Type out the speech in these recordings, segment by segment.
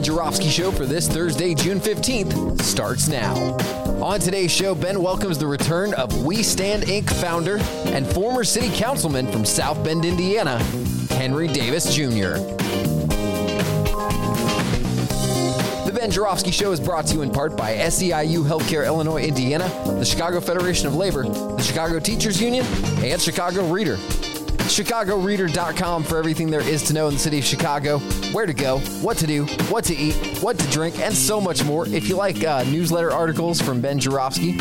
Ben Joravsky Show for this Thursday, June 15th, starts now. On today's show, Ben welcomes the return of We Stand Inc. founder and former city councilman from South Bend, Indiana, Henry Davis Jr. The Ben Joravsky Show is brought to you in part by SEIU Healthcare Illinois, Indiana, the Chicago Federation of Labor, the Chicago Teachers Union, and Chicago Reader. ChicagoReader.com for everything there is to know in the city of Chicago, where to go, what to do, what to eat, what to drink, and so much more. If you like uh, newsletter articles from Ben Joravsky,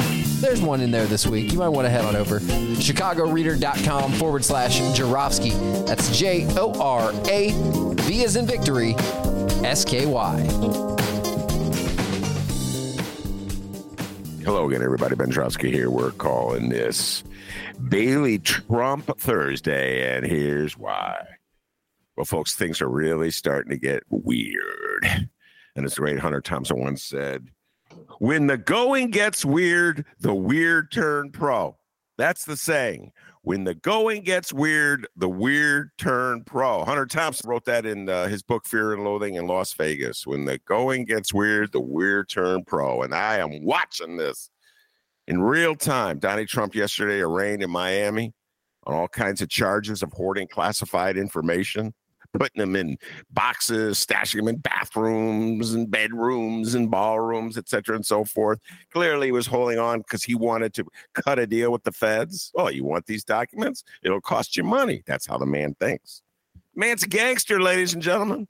there's one in there this week. You might want to head on over. ChicagoReader.com forward slash Joravsky. That's J O R A V as in victory, S K Y. Hello again, everybody. Ben Joravsky here. We're calling this Bailey Trump Thursday, and here's why. Well, folks, things are really starting to get weird. And as the great Hunter Thompson once said, when the going gets weird, the weird turn pro. That's the saying. When the going gets weird, the weird turn pro. Hunter Thompson wrote that in uh, his book Fear and Loathing in Las Vegas. When the going gets weird, the weird turn pro. And I am watching this in real time. Donnie Trump yesterday arraigned in Miami on all kinds of charges of hoarding classified information, putting them in boxes, stashing them in bathrooms and bedrooms and ballrooms, et cetera, and so forth. Clearly, he was holding on because he wanted to cut a deal with the feds. Oh, you want these documents? It'll cost you money. That's how the man thinks. Man's a gangster, ladies and gentlemen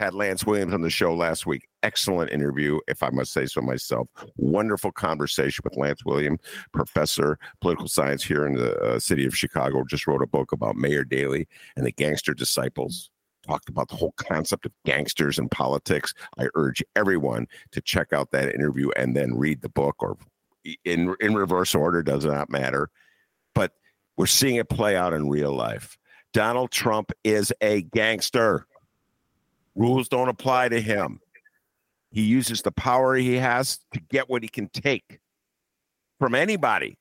had Lance Williams on the show last week. Excellent interview, if I must say so myself. Wonderful conversation with Lance Williams, professor political science here in the uh, city of Chicago. Just wrote a book about Mayor Daley and the gangster disciples. Talked about the whole concept of gangsters and politics. I urge everyone to check out that interview and then read the book, or in in reverse order does not matter. But we're seeing it play out in real life. Donald Trump is a gangster. Rules don't apply to him. He uses the power he has to get what he can take from anybody.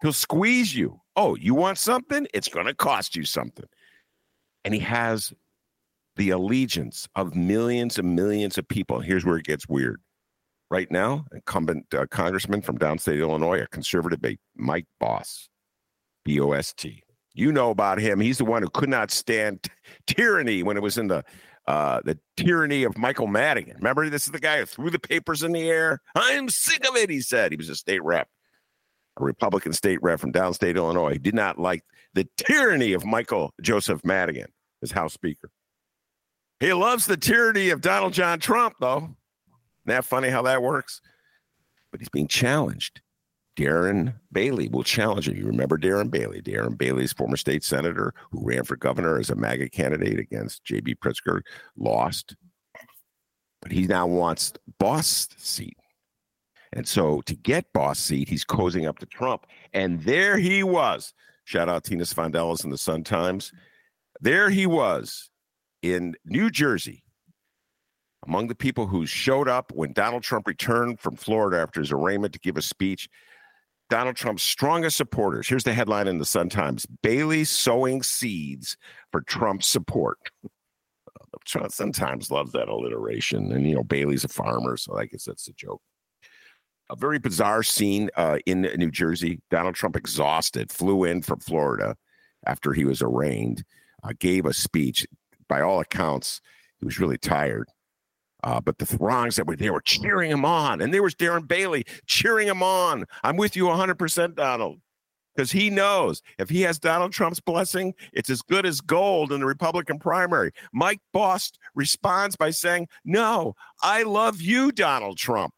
He'll squeeze you. Oh, you want something? It's going to cost you something. And he has the allegiance of millions and millions of people. Here's where it gets weird. Right now, incumbent uh, congressman from downstate Illinois, a conservative, Mike Bost, B O S T. You know about him. He's the one who could not stand t- tyranny when it was in the uh, the tyranny of Michael Madigan. Remember, this is the guy who threw the papers in the air. I'm sick of it, he said. He was a state rep, a Republican state rep from downstate Illinois. He did not like the tyranny of Michael Joseph Madigan as House Speaker. He loves the tyranny of Donald John Trump, though. Isn't that funny how that works? But he's being challenged. Darren Bailey will challenge him. You remember Darren Bailey? Darren Bailey's former state senator who ran for governor as a MAGA candidate against J.B. Pritzker, lost. But he now wants Bost seat. And so to get Bost seat, he's cozying up to Trump. And there he was. Shout out Tina Sfondeles in the Sun Times. There he was in New Jersey among the people who showed up when Donald Trump returned from Florida after his arraignment to give a speech. Donald Trump's strongest supporters. Here's the headline in the Sun Times Bailey sowing seeds for Trump's support. Sun Times loves that alliteration. And, you know, Bailey's a farmer, so I guess that's a joke. A very bizarre scene uh, in New Jersey. Donald Trump, exhausted, flew in from Florida after he was arraigned, uh, gave a speech. By all accounts, he was really tired. Uh, but the throngs that were there were cheering him on. And there was Darren Bailey cheering him on. I'm with you 100%, Donald, because he knows if he has Donald Trump's blessing, it's as good as gold in the Republican primary. Mike Bost responds by saying, No, I love you, Donald Trump.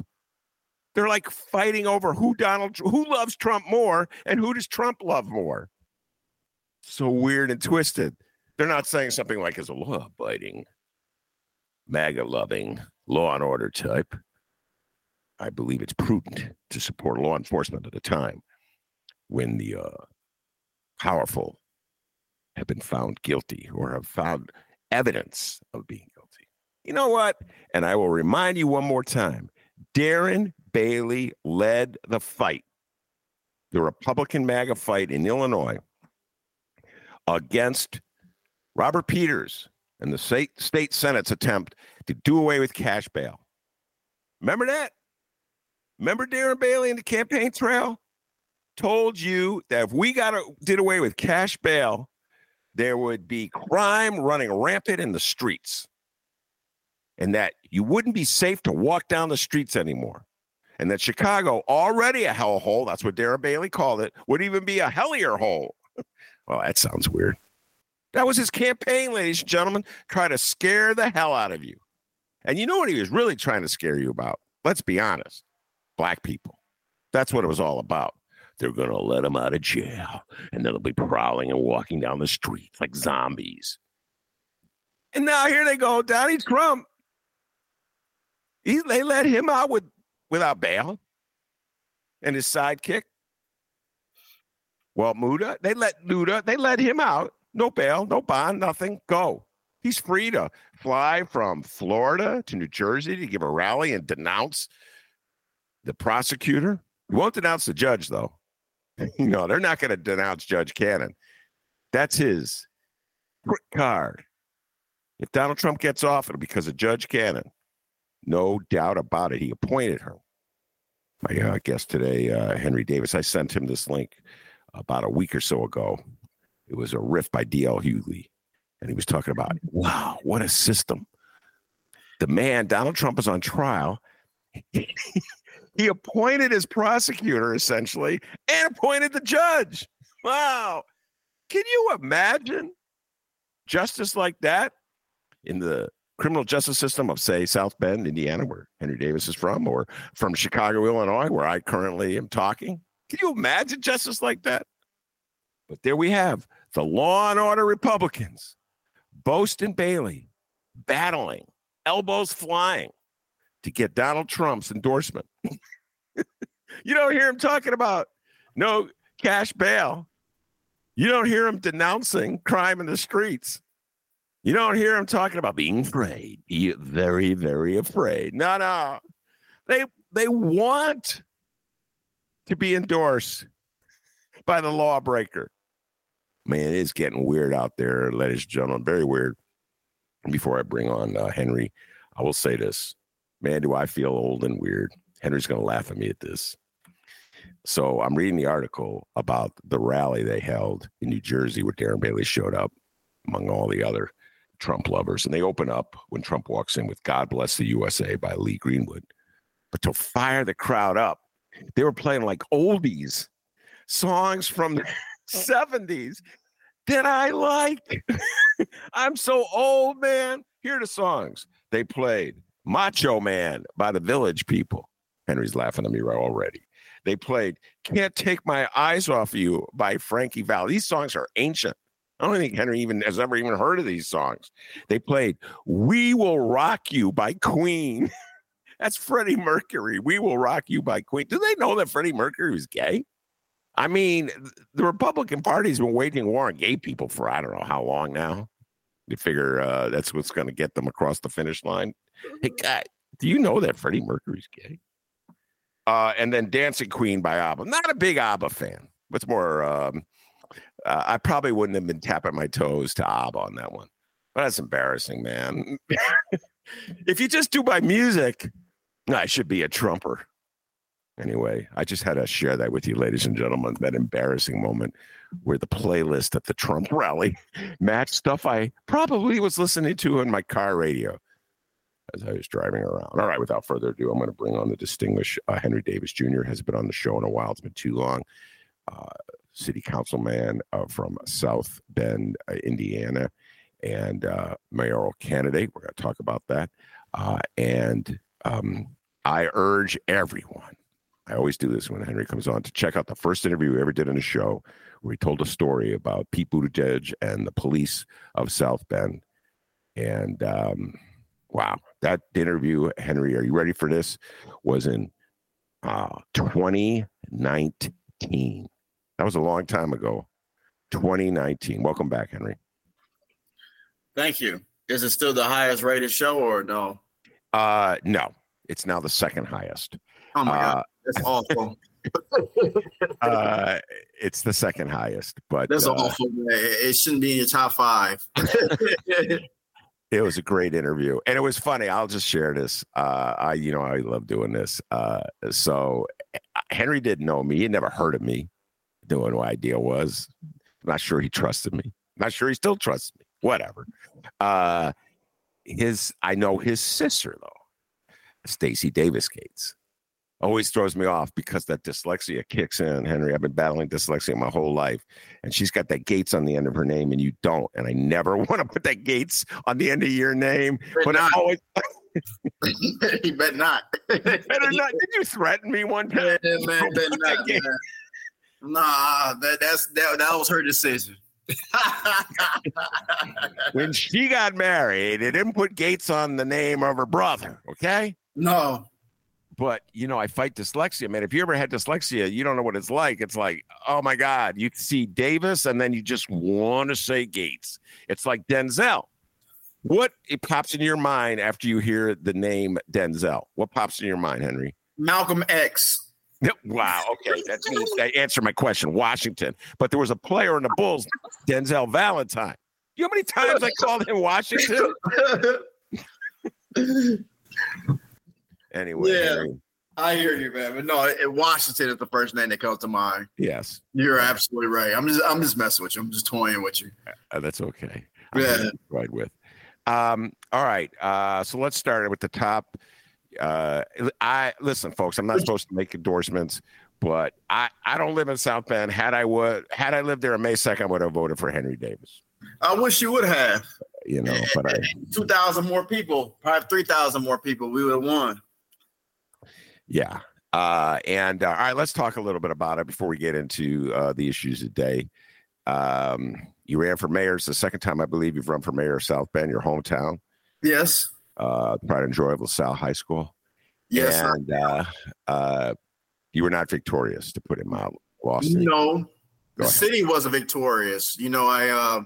They're like fighting over who Donald who loves Trump more and who does Trump love more. So weird and twisted. They're not saying something like as a law abiding, MAGA loving, law and order type. I believe it's prudent to support law enforcement at a time when the uh, powerful have been found guilty or have found evidence of being guilty. You know what? And I will remind you one more time Darren Bailey led the fight, the Republican MAGA fight in Illinois against Robert Peters and the state, state Senate's attempt to do away with cash bail. Remember that? Remember Darren Bailey in the campaign trail? Told you that if we got a, did away with cash bail, there would be crime running rampant in the streets and that you wouldn't be safe to walk down the streets anymore. And that Chicago, already a hellhole, that's what Darren Bailey called it, would even be a hellier hole. well, that sounds weird. That was his campaign, ladies and gentlemen, try to scare the hell out of you. And you know what he was really trying to scare you about? Let's be honest black people. That's what it was all about. They're going to let them out of jail and they'll be prowling and walking down the streets like zombies. And now here they go, Donnie Trump. He, they let him out with without bail and his sidekick. Well, Nauta, they let Nauta, they let him out. No bail, no bond, nothing. Go. He's free to fly from Florida to New Jersey to give a rally and denounce the prosecutor. He won't denounce the judge, though. no, they're not going to denounce Judge Cannon. That's his card. If Donald Trump gets off, it'll be because of Judge Cannon. No doubt about it. He appointed her. My uh, guest today, uh, Henry Davis, I sent him this link about a week or so ago. It was a riff by D.L. Hughley. And he was talking about, mm-hmm. wow, what a system. The man, Donald Trump, is on trial. he appointed his prosecutor, essentially, and appointed the judge. Wow. Can you imagine justice like that in the criminal justice system of, say, South Bend, Indiana, where Henry Davis is from, or from Chicago, Illinois, where I currently am talking. Can you imagine justice like that? But there we have the law and order Republicans, Bost and Bailey, battling, elbows flying to get Donald Trump's endorsement. you don't hear him talking about no cash bail. You don't hear him denouncing crime in the streets. You don't hear him talking about being afraid. Be very, very afraid. No, no. They they want to be endorsed by the lawbreaker. Man, it's getting weird out there, ladies and gentlemen. Very weird. Before I bring on uh, Henry, I will say this. Man, do I feel old and weird. Henry's going to laugh at me at this. So I'm reading the article about the rally they held in New Jersey where Darren Bailey showed up among all the other Trump lovers. And they open up when Trump walks in with God Bless the USA by Lee Greenwood. But to fire the crowd up, they were playing like oldies, songs from the 70s that I like. I'm so old, man. Here are the songs they played Macho Man by the Village People. Henry's laughing at me right already. They played Can't Take My Eyes Off You by Frankie Valli. These songs are ancient. I don't think Henry even has ever even heard of these songs. They played We Will Rock You by Queen. That's Freddie Mercury. We Will Rock You by Queen. Do they know that Freddie Mercury was gay? I mean, the Republican Party's been waging war on gay people for I don't know how long now. They figure uh, that's what's going to get them across the finish line. Hey, guy, do you know that Freddie Mercury's gay? Uh, and then Dancing Queen by ABBA. Not a big ABBA fan. What's more, um, uh, I probably wouldn't have been tapping my toes to ABBA on that one. But that's embarrassing, man. if you just do by music, I should be a trumper. Anyway, I just had to share that with you, ladies and gentlemen, that embarrassing moment where the playlist at the Trump rally matched stuff I probably was listening to in my car radio as I was driving around. All right, without further ado, I'm going to bring on the distinguished uh, Henry Davis Jr. Has been on the show in a while. It's been too long. Uh, city councilman uh, from South Bend, uh, Indiana, and uh, mayoral candidate. We're going to talk about that. Uh, and um, I urge everyone, I always do this when Henry comes on to check out the first interview we ever did in the show, where he told a story about Pete Buttigieg and the police of South Bend. And um, wow, that interview, Henry, are you ready for this? Was in uh, 2019. That was a long time ago. 2019. Welcome back, Henry. Thank you. Is it still the highest rated show or no? Uh, no, it's now the second highest. Oh my uh, god, that's awful. uh, it's the second highest, but that's uh, awful. Man. It shouldn't be in your top five. it was a great interview, and it was funny. I'll just share this. Uh, I, you know, I love doing this. Uh, so Henry didn't know me; he never heard of me. Doing what idea was. Not sure he trusted me. Not sure he still trusts me. Whatever. Uh, his, I know his sister though, Stacy Davis Gates always throws me off because that dyslexia kicks in. Henry, I've been battling dyslexia my whole life, and she's got that Gates on the end of her name, and you don't. And I never want to put that Gates on the end of your name, but I always. he bet not. better not. Did you threaten me one time? Yeah, man, better not, man. Nah, that, that's that, that was her decision. when she got married, they didn't put Gates on the name of her brother. Okay. No, but you know, I fight dyslexia, man. If you ever had dyslexia, you don't know what it's like. It's like, oh my God, you see Davis and then you just want to say Gates. It's like Denzel. What it pops in your mind after you hear the name Denzel? What pops in your mind, Henry? Malcolm X. Wow. Okay, that's that answered my question. Washington, but there was a player in the Bulls, Denzel Valentine. You know how many times I called him Washington? Anyway, yeah. I hear you, man. But no, it, Washington is the first name that comes to mind. Yes, you're absolutely right. I'm just, I'm just messing with you. I'm just toying with you. Uh, that's okay. Yeah, right with. Um, all right. Uh, so let's start with the top. Uh, I listen, folks. I'm not supposed to make endorsements, but I, I don't live in South Bend. Had I would, had I lived there on May 2nd, I would have voted for Henry Davis. I wish you would have. You know, but I two thousand more people, probably three thousand more people, we would have won. Yeah. Uh, and uh, all right, let's talk a little bit about it before we get into uh, the issues today. Um, you ran for mayor. It's the second time I believe you've run for mayor of South Bend, your hometown. Yes. Uh, Pride and Joy of LaSalle High School. Yes. And uh, uh, you were not victorious, to put it mildly. Lost. No. the city wasn't victorious. You know, I uh,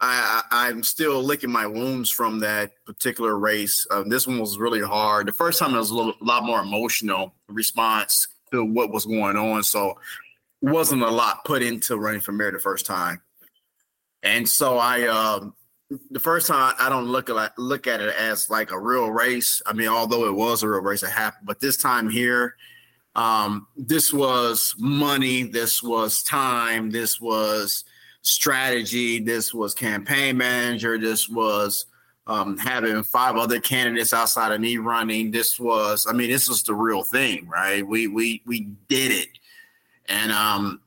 I, I am still licking my wounds from that particular race. Uh, this one was really hard. The first time it was a little, lot more emotional response to what was going on, so wasn't a lot put into running for mayor the first time. And so I, um, the first time I don't look at look at it as like a real race. I mean, although it was a real race, it happened. But this time here, um, this was money. This was time. This was strategy. This was campaign manager. This was um, having five other candidates outside of me running. This was, I mean, this was the real thing, right? We we we did it, and um,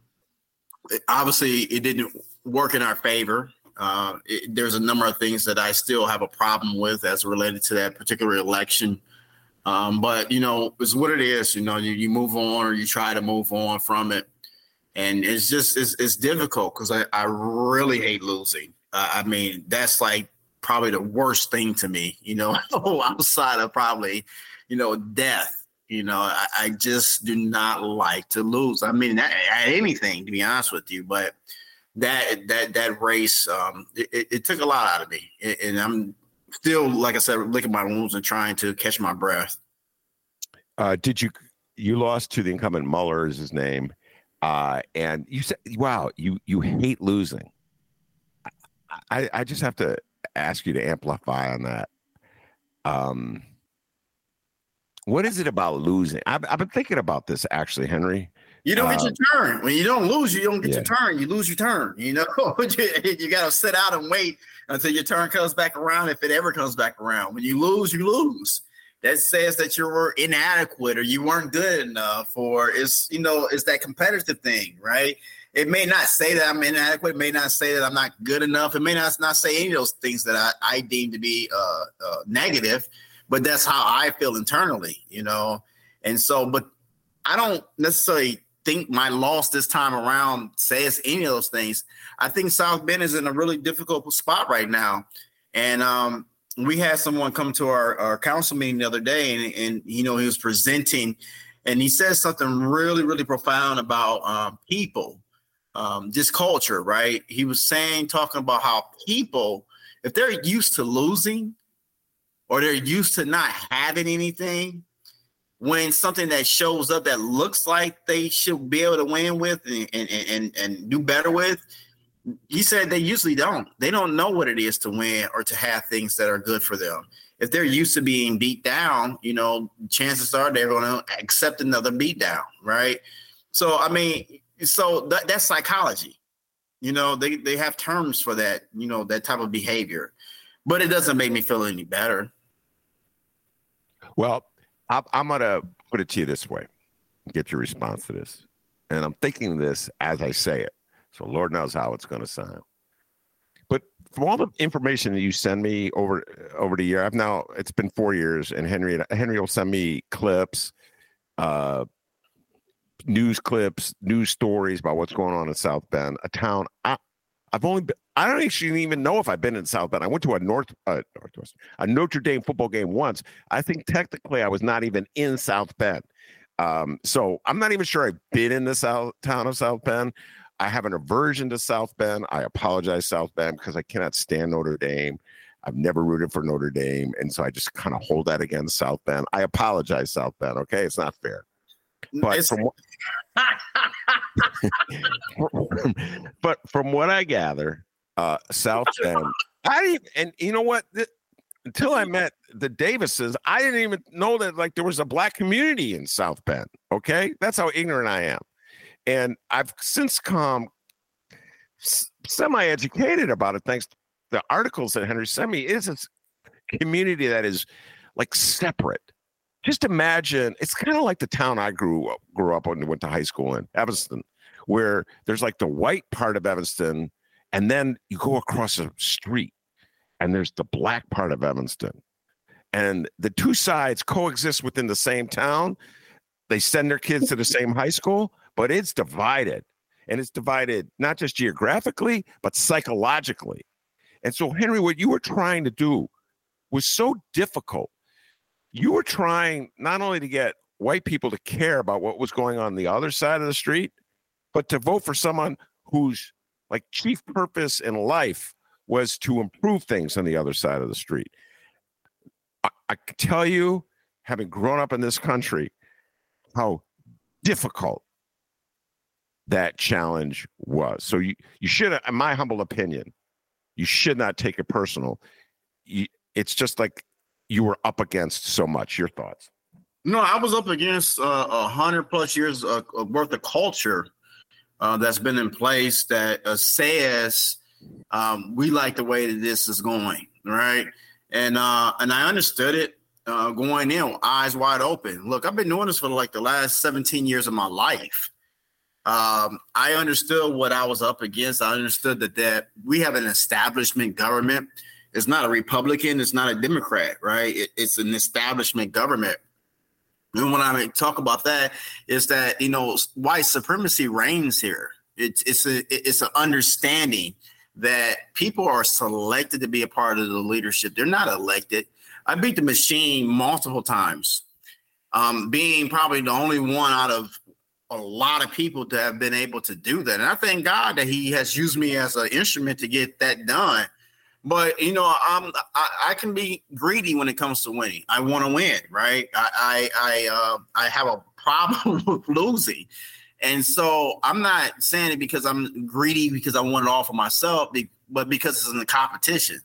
obviously it didn't work in our favor. Uh, it, there's a number of things that I still have a problem with as related to that particular election. Um, but you know, it's what it is. You know, you, you move on or you try to move on from it and it's just it's, it's difficult because I, I really hate losing. Uh, I mean, that's like probably the worst thing to me. You know, outside of probably you know death. You know, I, I just do not like to lose. I mean, at, anything to be honest with you, but that that that race, um, it, it took a lot out of me, and I'm still, like I said, licking my wounds and trying to catch my breath. Uh, did you you lost to the incumbent Mueller is his name? Uh, and you said, "Wow, you you hate losing." I I just have to ask you to amplify on that. Um, what is it about losing? I've, I've been thinking about this actually, Henry. You don't get your um, turn. When you don't lose, you don't get yeah. your turn. You lose your turn. You know, you, you got to sit out and wait until your turn comes back around. If it ever comes back around, when you lose, you lose that says that you were inadequate or you weren't good enough or it's you know it's that competitive thing right it may not say that i'm inadequate it may not say that i'm not good enough it may not, not say any of those things that i, I deem to be uh, uh, negative but that's how i feel internally you know and so but I don't necessarily think my loss this time around says any of those things. I think South Bend is in a really difficult spot right now. And um, we had someone come to our, our council meeting the other day and, and, you know, he was presenting and he said something really, really profound about um, people, um, just culture, right? He was saying, talking about how people, if they're used to losing or they're used to not having anything, when something that shows up that looks like they should be able to win with and and and, and do better with, he said they usually don't. They don't know what it is to win or to have things that are good for them. If they're used to being beat down, you know, chances are they're going to accept another beat down, right? So I mean, so that, that's psychology. You know, they they have terms for that, you know, that type of behavior. But it doesn't make me feel any better. Well, I'm going to put it to you this way get your response to this. And I'm thinking this as I say it. So Lord knows how it's going to sound. But from all the information that you send me over over the year, I've now it's been four years, and Henry Henry will send me clips, uh, news clips, news stories about what's going on in South Bend, a town I, I've only been, I don't actually even know if I've been in South Bend. I went to a North uh, Northwest a Notre Dame football game once. I think technically I was not even in South Bend. Um, so I'm not even sure I've been in the South town of South Bend. I have an aversion to South Bend. I apologize, South Bend, because I cannot stand Notre Dame. I've never rooted for Notre Dame, and so I just kind of hold that against South Bend. I apologize, South Bend. Okay, it's not fair. But from, but from what I gather, uh, South Bend, I didn't, and you know what? until I met the Davises, I didn't even know that like there was a black community in South Bend. Okay, that's how ignorant I am, and I've since come semi-educated about it thanks to the articles that Henry sent me. It is a community that is like separate just imagine it's kind of like the town I grew up grew up and went to high school in Evanston, where there's like the white part of Evanston, and then you go across a street, and there's the black part of Evanston, and the two sides coexist within the same town. They send their kids to the same high school, but it's divided, and it's divided not just geographically but psychologically. And so, Henry, what you were trying to do was so difficult you were trying not only to get white people to care about what was going on, the other side of the street, but to vote for someone whose like chief purpose in life was to improve things on the other side of the street. I, I can tell you, having grown up in this country, how difficult that challenge was. So you you should, in my humble opinion, you should not take it personal. You, it's just like you were up against so much. Your thoughts? No, I was up against uh, a uh, hundred plus years uh, worth of culture uh, that's been in place that uh, says um, we like the way that this is going, right? And uh, and I understood it going in, eyes wide open. Look, I've been doing this for like the last seventeen years of my life. Um, I understood what I was up against. I understood that that we have an establishment government it's not a Republican, it's not a Democrat, right? It, it's an establishment government. And when I talk about that, is that you know white supremacy reigns here. It's it's a it's an understanding that people are selected to be a part of the leadership. They're not elected. I beat the machine multiple times, um, being probably the only one out of a lot of people to have been able to do that. And I thank God that He has used me as an instrument to get that done. But you know, I'm I, I, can be greedy when it comes to winning. I want to win, right? I I I, uh, I have a problem with losing, and so I'm not saying it because I'm greedy because I want it all for myself, but because it's in the competition.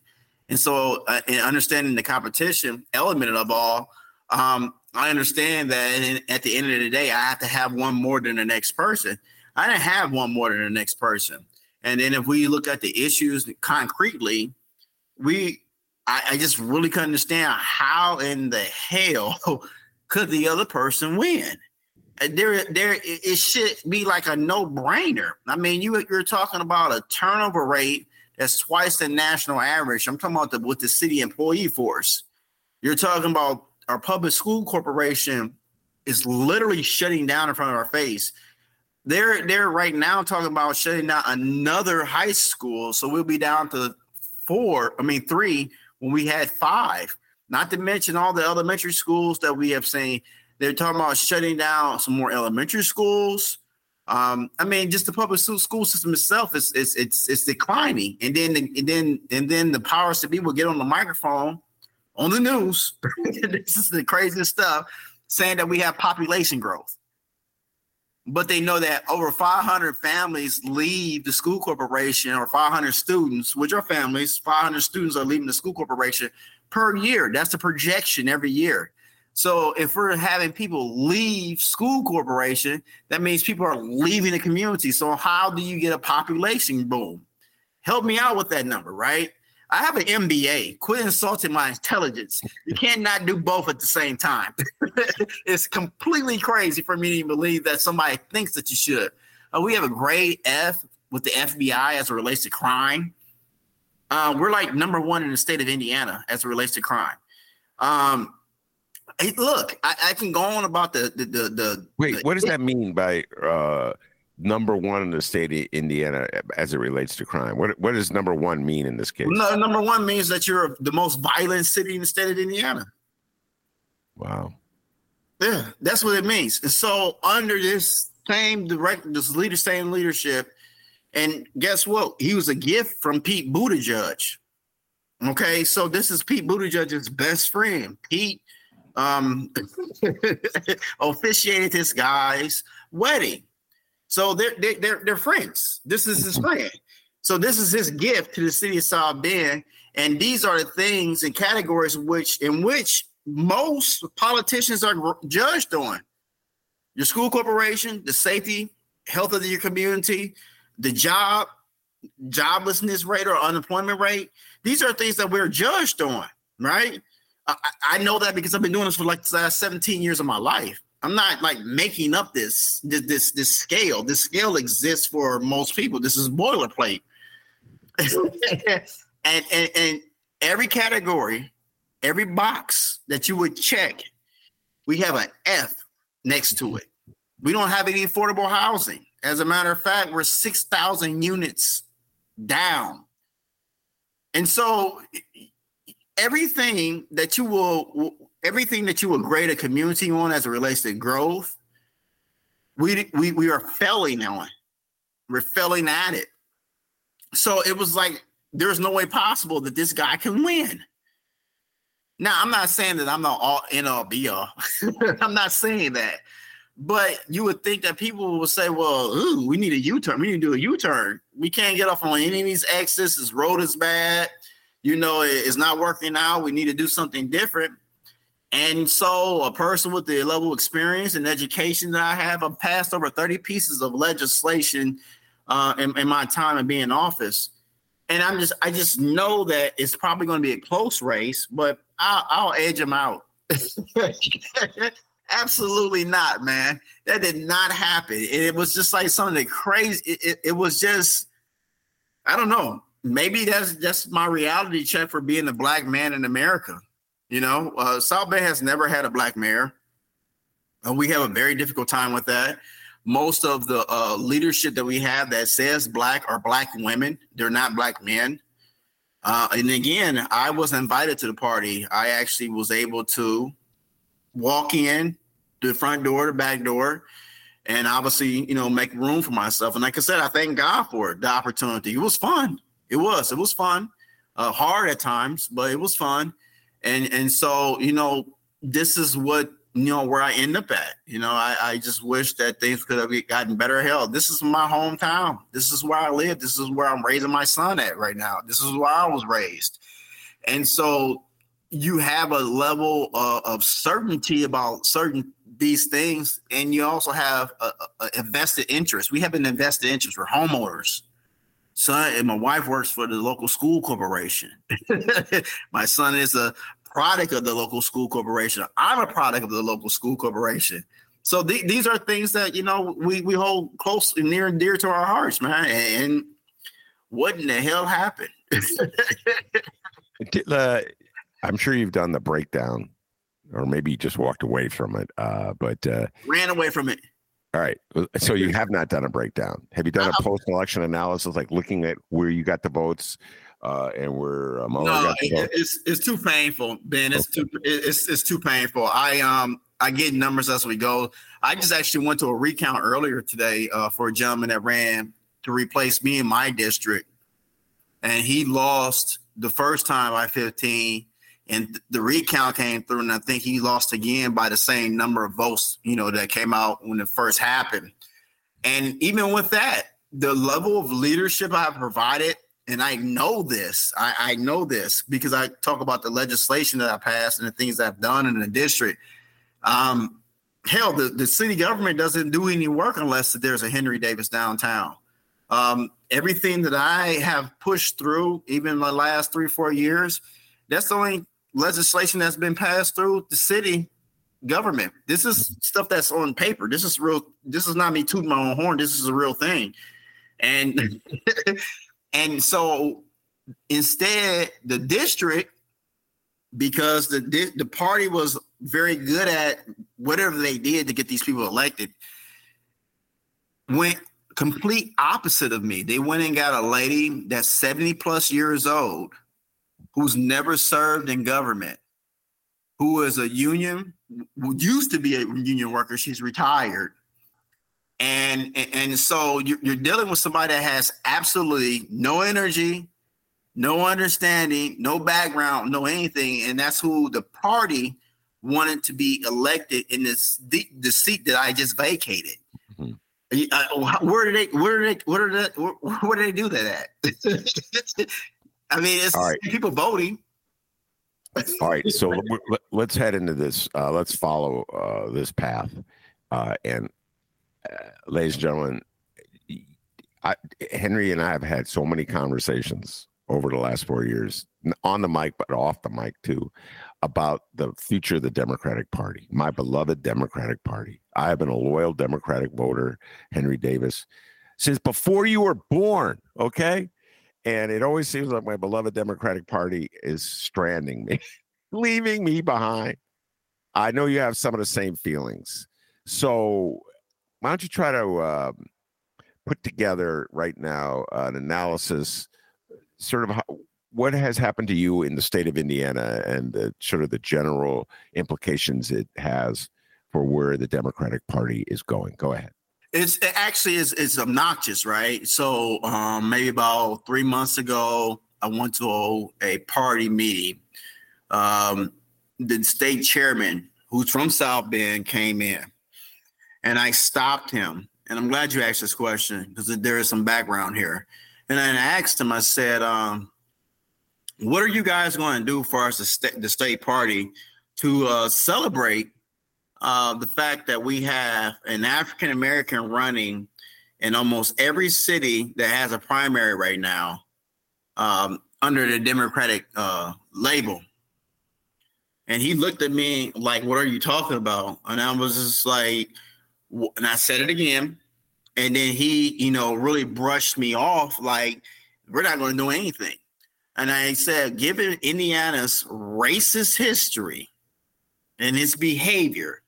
And so, uh, in understanding the competition element of all, um, I understand that at the end of the day, I have to have one more than the next person. I didn't have one more than the next person. And then if we look at the issues concretely, we I, I just really couldn't understand how in the hell could the other person win. Uh, there, there, it should be like a no-brainer. I mean, you you're talking about a turnover rate that's twice the national average. I'm talking about the with the city employee force. You're talking about our public school corporation is literally shutting down in front of our face. They're they're right now talking about shutting down another high school, so we'll be down to four. I mean three when we had five. Not to mention all the elementary schools that we have seen. They're talking about shutting down some more elementary schools. Um, I mean, just the public school system itself is it's it's it's declining, and then the, and then and then the powers to be will get on the microphone on the news. this is the craziest stuff, saying that we have population growth, but they know that over 500 families leave the school corporation, or 500 students, which are families, 500 students are leaving the school corporation per year. That's the projection every year. So if we're having people leave school corporation, that means people are leaving the community. So how do you get a population boom? Help me out with that number, right? I have an MBA. Quit insulting my intelligence. You cannot do both at the same time. it's completely crazy for me to believe that somebody thinks that you should. Uh, we have a grade F with the FBI as it relates to crime. Uh, we're like number one in the state of Indiana as it relates to crime. Um, Hey, look, I, I, can go on about the the the. the Wait, the, what does that mean by uh, number one in the state of Indiana as it relates to crime? What what does number one mean in this case? No, number one means that you're the most violent city in the state of Indiana. Wow. Yeah, that's what it means. And so under this same direct, this leader, same leadership, and guess what? He was a gift from Pete Buttigieg. Okay, so this is Pete Buttigieg's best friend. Pete um, officiated this guy's wedding. So they're, they're, they're friends. This is his friend. So this is his gift to the city of South Bend. And these are the things and categories which in which most politicians are judged on. Your school corporation, the safety, health of your community, the job, joblessness rate or unemployment rate. These are things that we're judged on, right? I, I know that because I've been doing this for like the last 17 years of my life. I'm not like making up this this this, this scale. This scale exists for most people. This is boilerplate. and, and and every category, every box that you would check, we have an F next to it. We don't have any affordable housing. As a matter of fact, we're 6,000 units down. And so everything that you will everything that you will grade a community on as it relates to growth, we we we are failing on. We're failing at it. So it was like there's no way possible that this guy can win. Now I'm not saying that I'm not all in all be all. I'm not saying that. But you would think that people would say, well, ooh, we need a U-turn. We need to do a U-turn. We can't get off on any of these exits. This road is bad you know, it's not working out. We need to do something different. And so, a person with the level of experience and education that I have, I've passed over 30 pieces of legislation uh, in, in my time of being in office. And I'm just, I just know that it's probably going to be a close race, but I'll, I'll edge them out. Absolutely not, man. That did not happen. It was just like something crazy. It, it, it was just, I don't know maybe that's just my reality check for being a black man in America. You know, uh, South Bend has never had a black mayor. Uh, we have a very difficult time with that. Most of the uh, leadership that we have that says black are black women. They're not black men. Uh, and again, I was invited to the party. I actually was able to walk in the front door, the back door, and obviously, you know, make room for myself. And like I said, I thank God for it, the opportunity. It was fun. It was. It was fun. Uh, hard at times, but it was fun. And and so you know, this is what you know where I end up at. You know, I, I just wish that things could have gotten better. Hell, this is my hometown. This is where I live. This is where I'm raising my son at right now. This is where I was raised. And so you have a level uh, of certainty about certain these things, and you also have a, a invested interest. We have an invested interest. We're homeowners son and my wife works for the local school corporation. my son is a product of the local school corporation. I'm a product of the local school corporation. So th- these are things that you know we we hold close and near and dear to our hearts, man. And what in the hell happened? uh, I'm sure you've done the breakdown or maybe you just walked away from it. Uh, but uh, ran away from it. All right. So you have not done a breakdown. Have you done a post election analysis, like looking at where you got the votes uh, and where um, no, it, it's it's too painful, Ben. It's okay. too it's it's too painful. I um I get numbers as we go. I just actually went to a recount earlier today uh, for a gentleman that ran to replace me in my district, and he lost the first time by 15 and the recount came through, and I think he lost again by the same number of votes, you know, that came out when it first happened. And even with that, the level of leadership I provided, and I know this, I, I know this because I talk about the legislation that I passed and the things I've done in the district. Um, hell, the, the city government doesn't do any work unless there's a Henry Davis downtown. Um, everything that I have pushed through, even the last three, four years, that's the only legislation that's been passed through the city government. This is stuff that's on paper. This is real. This is not me tooting my own horn. This is a real thing. And and so instead, the district, because the the party was very good at whatever they did to get these people elected, went complete opposite of me. They went and got a lady that's 70 plus years old who's never served in government, who is a union, used to be a union worker. She's retired. And, and so you're dealing with somebody that has absolutely no energy, no understanding, no background, no anything. And that's who the party wanted to be elected in this the, the seat that I just vacated. Mm-hmm. Uh, where did they? Where did they? Where did they? Where, where did they do that at? I mean, it's All right. people voting. All right, so let's head into this. Uh, let's follow uh, this path. Uh, and, uh, ladies and gentlemen, I, Henry and I have had so many conversations over the last four years, on the mic, but off the mic too, about the future of the Democratic Party, my beloved Democratic Party. I have been a loyal Democratic voter, Henry Davis, since before you were born. Okay. And it always seems like my beloved Democratic Party is stranding me, leaving me behind. I know you have some of the same feelings. So why don't you try to uh, put together right now an analysis, sort of how, what has happened to you in the state of Indiana and the sort of the general implications it has for where the Democratic Party is going? Go ahead. It's it actually is it's obnoxious, right? So um, maybe about three months ago, I went to a, party meeting. Um, the state chairman, who's from South Bend, came in, and I stopped him. And I'm glad you asked this question because there is some background here. And I asked him, I said, um, "What are you guys going to do for us, the, the state party, to uh, celebrate uh, the fact that we have an African American running in almost every city that has a primary right now um, under the Democratic uh, label. And he looked at me like, What are you talking about? And I was just like, and I said it again. And then he, you know, really brushed me off like, We're not going to do anything. And I said, given Indiana's racist history and its behavior,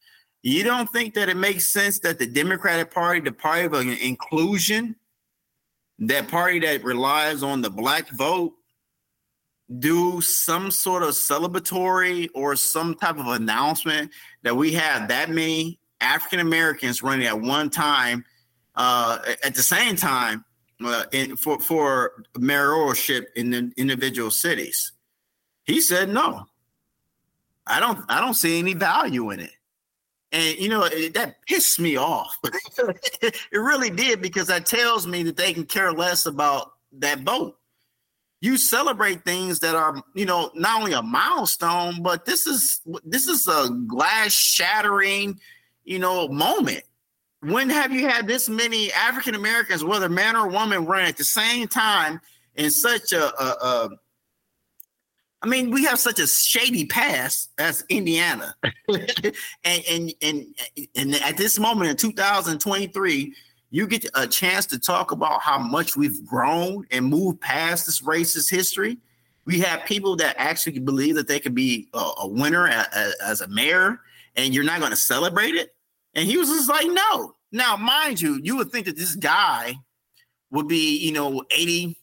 you don't think that it makes sense that the Democratic Party, the party of inclusion, that party that relies on the black vote, do some sort of celebratory or some type of announcement that we have that many African Americans running at one time, uh, at the same time, uh, in, for for mayoralship in the individual cities? He said no. I don't. I don't see any value in it. And you know it, that pissed me off. it really did because that tells me that they can care less about that boat. You celebrate things that are, you know, not only a milestone, but this is this is a glass shattering, you know, moment. When have you had this many African Americans, whether man or woman, run at the same time in such a, a, a I mean, we have such a shady past as Indiana, and, and and and at this moment in 2023, you get a chance to talk about how much we've grown and moved past this racist history. We have people that actually believe that they could be a, a winner a, a, as a mayor, and you're not going to celebrate it. And he was just like, no. Now, mind you, you would think that this guy would be, you know, 80,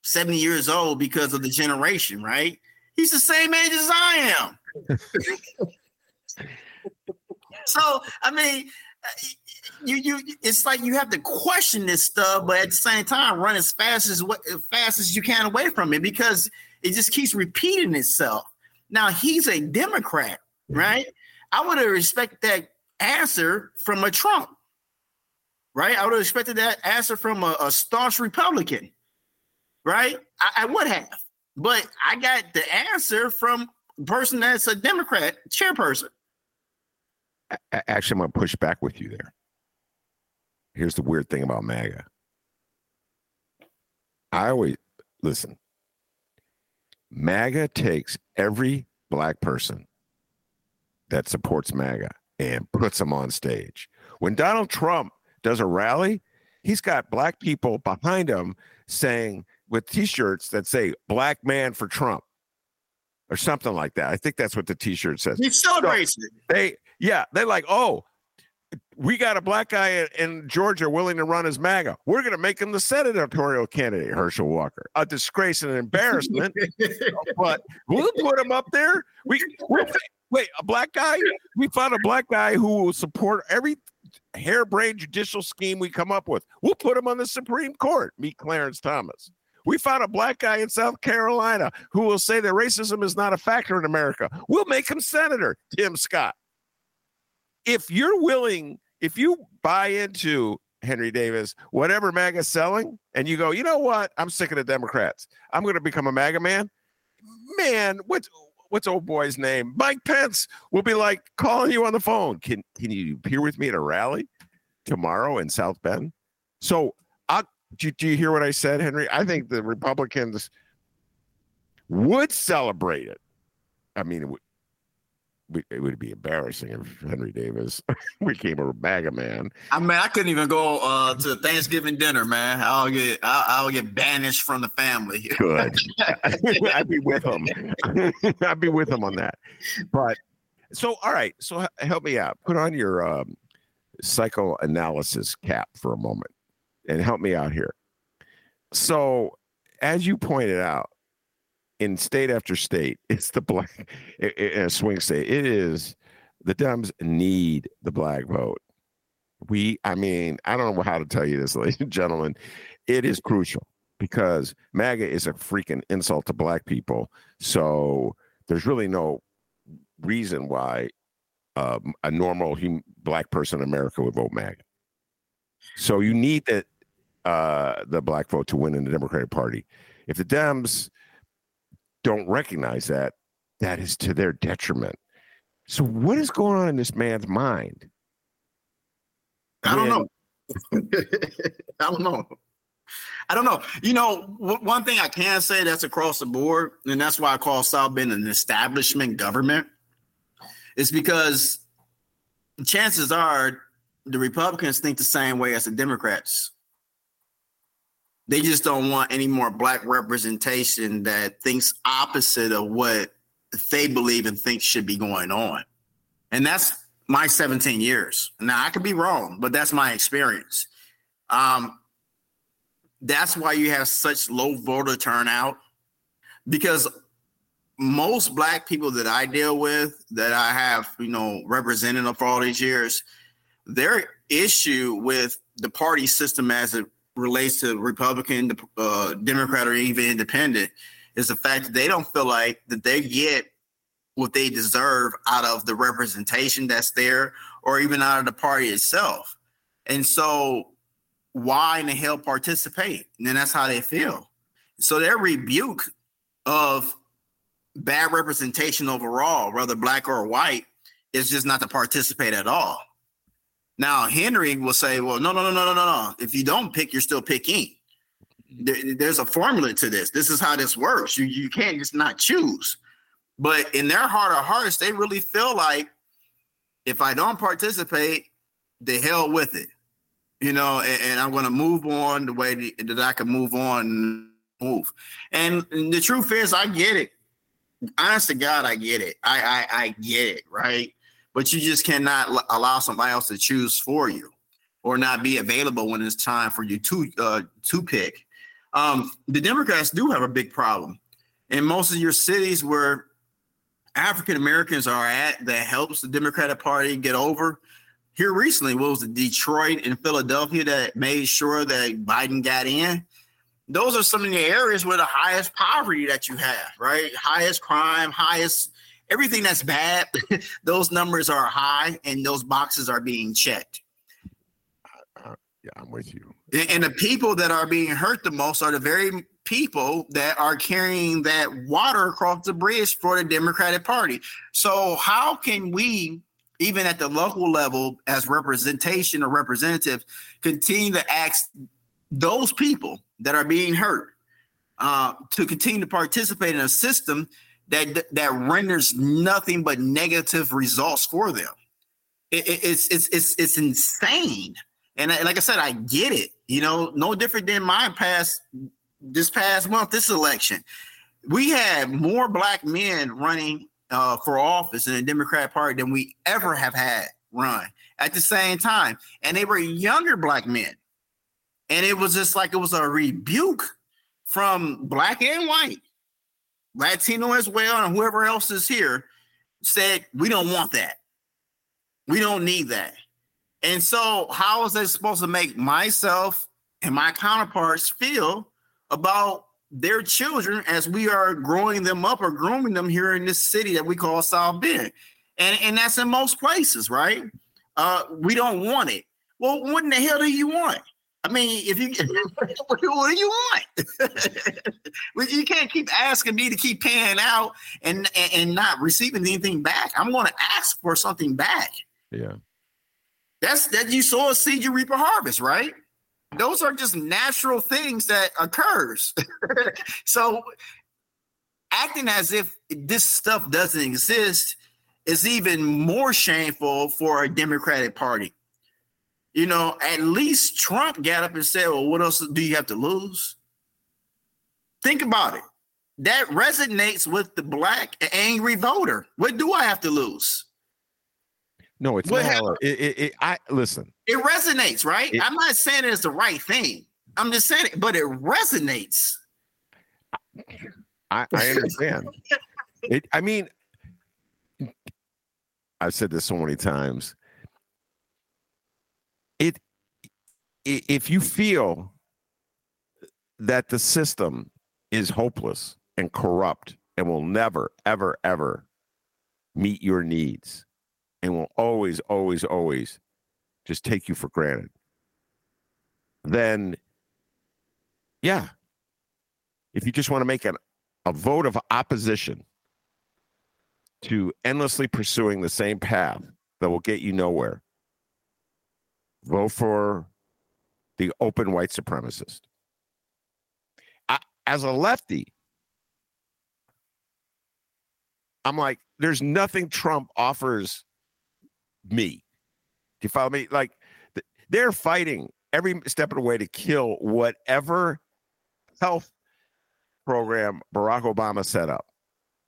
70 years old because of the generation, right? He's the same age as I am. so, I mean, uh, you you it's like you have to question this stuff, but at the same time, run as fast as what as fast as you can away from it because it just keeps repeating itself. Now he's a Democrat, right? I would have expected that answer from a Trump, right? I would have expected that answer from a, a staunch Republican, right? I, I would have, but I got the answer from person that's a Democrat chairperson. Actually, I'm going to push back with you there. Here's the weird thing about MAGA. I always listen. MAGA takes every black person that supports MAGA and puts them on stage. When Donald Trump does a rally, he's got black people behind him saying with t-shirts that say black man for Trump or something like that. I think that's what the t-shirt says. He celebrates so it. They yeah, they're like, "Oh, we got a black guy in Georgia willing to run as MAGA. We're going to make him the senatorial candidate, Herschel Walker. A disgrace and an embarrassment, but we'll put him up there. We wait, a black guy. We found a black guy who will support every harebrained judicial scheme we come up with. We'll put him on the Supreme Court. Meet Clarence Thomas. We found a black guy in South Carolina who will say that racism is not a factor in America. We'll make him senator, Tim Scott. If you're willing if you buy into Henry Davis, whatever MAGA's selling, and you go, you know what? I'm sick of the Democrats. I'm going to become a MAGA man. Man, what's what's old boy's name? Mike Pence will be like calling you on the phone. Can can you appear with me at a rally tomorrow in South Bend? So, I, do, do you hear what I said, Henry? I think the Republicans would celebrate it. I mean, it would be embarrassing if Henry Davis became a MAGA man. I mean, I couldn't even go uh, to Thanksgiving dinner, man. I'll get I'll, I'll get banished from the family. Good. I'd be with him. I'd be with him on that. But so, all right. So help me out. Put on your um, psychoanalysis cap for a moment and help me out here. So, as you pointed out, in state after state, it's the black in a swing state. It is the Dems need the black vote. We, I mean, I don't know how to tell you this, ladies and gentlemen. It is crucial because MAGA is a freaking insult to black people. So there's really no reason why um, a normal human, black person in America would vote MAGA. So you need the uh, the black vote to win in the Democratic Party. If the Dems don't recognize that, that is to their detriment. So, what is going on in this man's mind? I don't know. I don't know. I don't know. You know, one thing I can say that's across the board, and that's why I call South Bend an establishment government, is because chances are the Republicans think the same way as the Democrats. They just don't want any more black representation that thinks opposite of what they believe and think should be going on. And that's my 17 years. Now I could be wrong, but that's my experience. Um, that's why you have such low voter turnout because most black people that I deal with, that I have, you know, represented for all these years, their issue with the party system as it relates to Republican, uh, Democrat, or even Independent is the fact that they don't feel like that they get what they deserve out of the representation that's there, or even out of the party itself. And so, why in the hell participate? And then that's how they feel. So their rebuke of bad representation overall, whether black or white, is just not to participate at all. Now Henry will say, "Well, no, no, no, no, no, no. If you don't pick, you're still picking. There, there's a formula to this. This is how this works. You you can't just not choose." But in their heart of hearts, they really feel like if I don't participate, the hell with it, you know. And, and I'm going to move on the way that I can move on move. And, and the truth is, I get it. Honest to God, I get it. I, I I get it, right? But you just cannot allow somebody else to choose for you, or not be available when it's time for you to uh, to pick. Um, the Democrats do have a big problem in most of your cities where African Americans are at that helps the Democratic Party get over. Here recently, what was it, Detroit and Philadelphia that made sure that Biden got in? those are some of the areas where the highest poverty that you have, right? Highest crime, highest everything that's bad. those numbers are high and those boxes are being checked. Uh, yeah, I'm with you. And, the people that are being hurt the most are the very people that are carrying that water across the bridge for the Democratic Party. So, how can we, even at the local level, as representation or representative, continue to ask those people that are being hurt uh, to continue to participate in a system that that renders nothing but negative results for them. It, it, it's it's it's it's insane. And I, like I said, I get it. You know, no different than my past this past month, this election. We had more black men running uh, for office in the Democratic Party than we ever have had run at the same time, and they were younger black men. And it was just like it was a rebuke from black and white, Latino as well, and whoever else is here said, We don't want that. We don't need that. And so, how is that supposed to make myself and my counterparts feel about their children as we are growing them up or grooming them here in this city that we call South Bend? And, and that's in most places, right? Uh, we don't want it. Well, what in the hell do you want? I mean, if you what do you want? you can't keep asking me to keep paying out and, and, and not receiving anything back. I'm going to ask for something back. Yeah, that's that you sow a seed, you reap a harvest, right? Those are just natural things that occurs. so, acting as if this stuff doesn't exist is even more shameful for a Democratic Party you know, at least Trump got up and said, Well, what else do you have to lose? Think about it. That resonates with the black angry voter. What do I have to lose? No, it's what not. It, it, it, I listen. It resonates, right? I'm not saying it's the right thing. I'm just saying it, but it resonates. I, I understand. it, I mean, I've said this so many times it if you feel that the system is hopeless and corrupt and will never ever ever meet your needs and will always always always just take you for granted then yeah. If you just want to make an, a vote of opposition to endlessly pursuing the same path that will get you nowhere vote for the open white supremacist. I, as a lefty, I'm like, there's nothing Trump offers me. Do you follow me? Like, they're fighting every step of the way to kill whatever health program Barack Obama set up.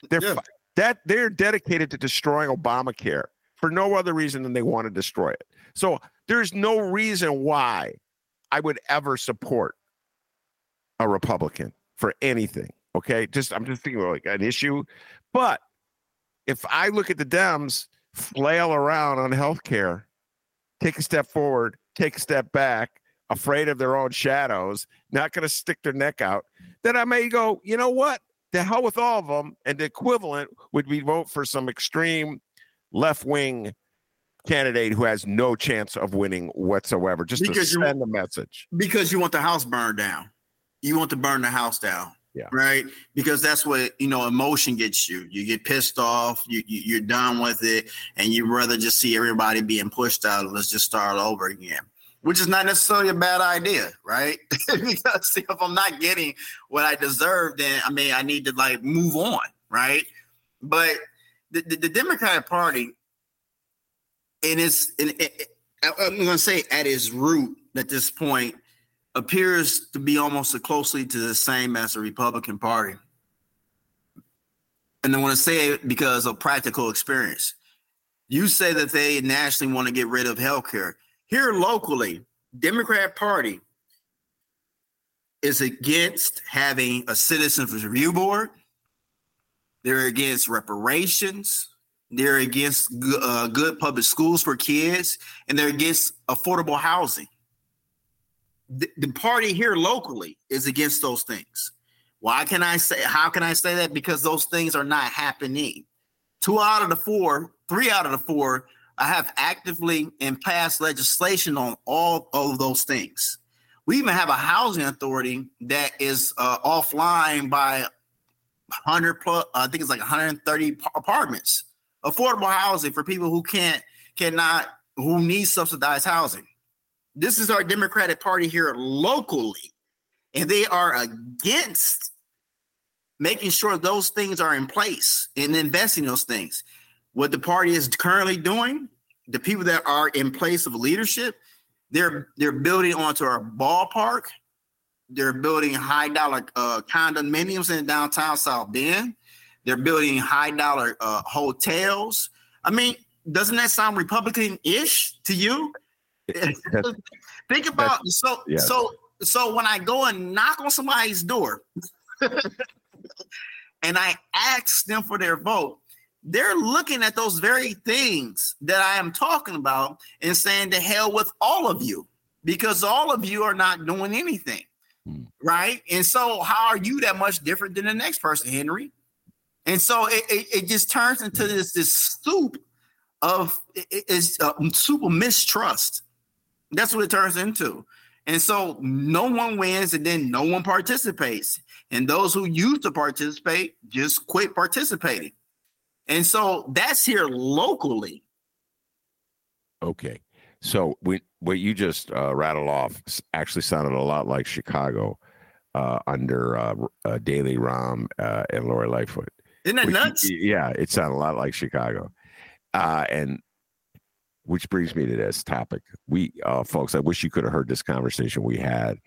They're yeah. that they're dedicated to destroying Obamacare for no other reason than they want to destroy it. So there's no reason why I would ever support a Republican for anything. Okay. Just, I'm just thinking about like an issue. But if I look at the Dems flail around on health care, take a step forward, take a step back, afraid of their own shadows, not going to stick their neck out, then I may go, you know what? The hell with all of them. And the equivalent would be vote for some extreme left wing candidate who has no chance of winning whatsoever, just because to send you, a message. Because you want the house burned down. You want to burn the house down. Yeah. Right. Because that's what you know. Emotion gets you. You get pissed off. You, you are done with it, and you rather just see everybody being pushed out. Let's just start over again. Which is not necessarily a bad idea, right? because if I'm not getting what I deserve, then I mean I need to like move on, right? But the, the, the Democratic Party and it's and it, I'm going to say at its root at this point, appears to be almost closely to the same as the Republican Party. And I want to say it because of practical experience. You say that they nationally want to get rid of health care. Here locally, Democrat Party is against having a citizens review board. They're against reparations. They're against uh, good public schools for kids, and they're against affordable housing. The, the party here locally is against those things. Why can I say? How can I say that? Because those things are not happening. Two out of the four, three out of the four, I have actively and passed legislation on all of those things. We even have a housing authority that is uh, offline by 100 plus, I think it's like 130 apartments, affordable housing for people who can't, cannot, who need subsidized housing. This is our Democratic Party here locally, and they are against making sure those things are in place and investing those things. What the party is currently doing, the people that are in place of leadership, they're they're building onto our ballpark. They're building high dollar uh, condominiums in downtown South Bend. They're building high dollar uh, hotels. I mean, doesn't that sound Republican-ish to you? Think about so yeah. so so when I go and knock on somebody's door and I ask them for their vote, they're looking at those very things that I am talking about and saying to hell with all of you because all of you are not doing anything. Right. And so, how are you that much different than the next person, Henry? And so it, it, it just turns into mm-hmm. this this soup of it's a soup of mistrust. That's what it turns into. And so no one wins and then no one participates. And those who used to participate just quit participating. And so that's here locally. Okay. So we, what you just uh, rattled off actually sounded a lot like Chicago uh, under uh, uh Daley Rahm uh, and Lori Lightfoot. Isn't that which, nuts? Yeah, it sounded a lot like Chicago. Uh, and which brings me to this topic. We, folks, I wish you could have heard this conversation we had.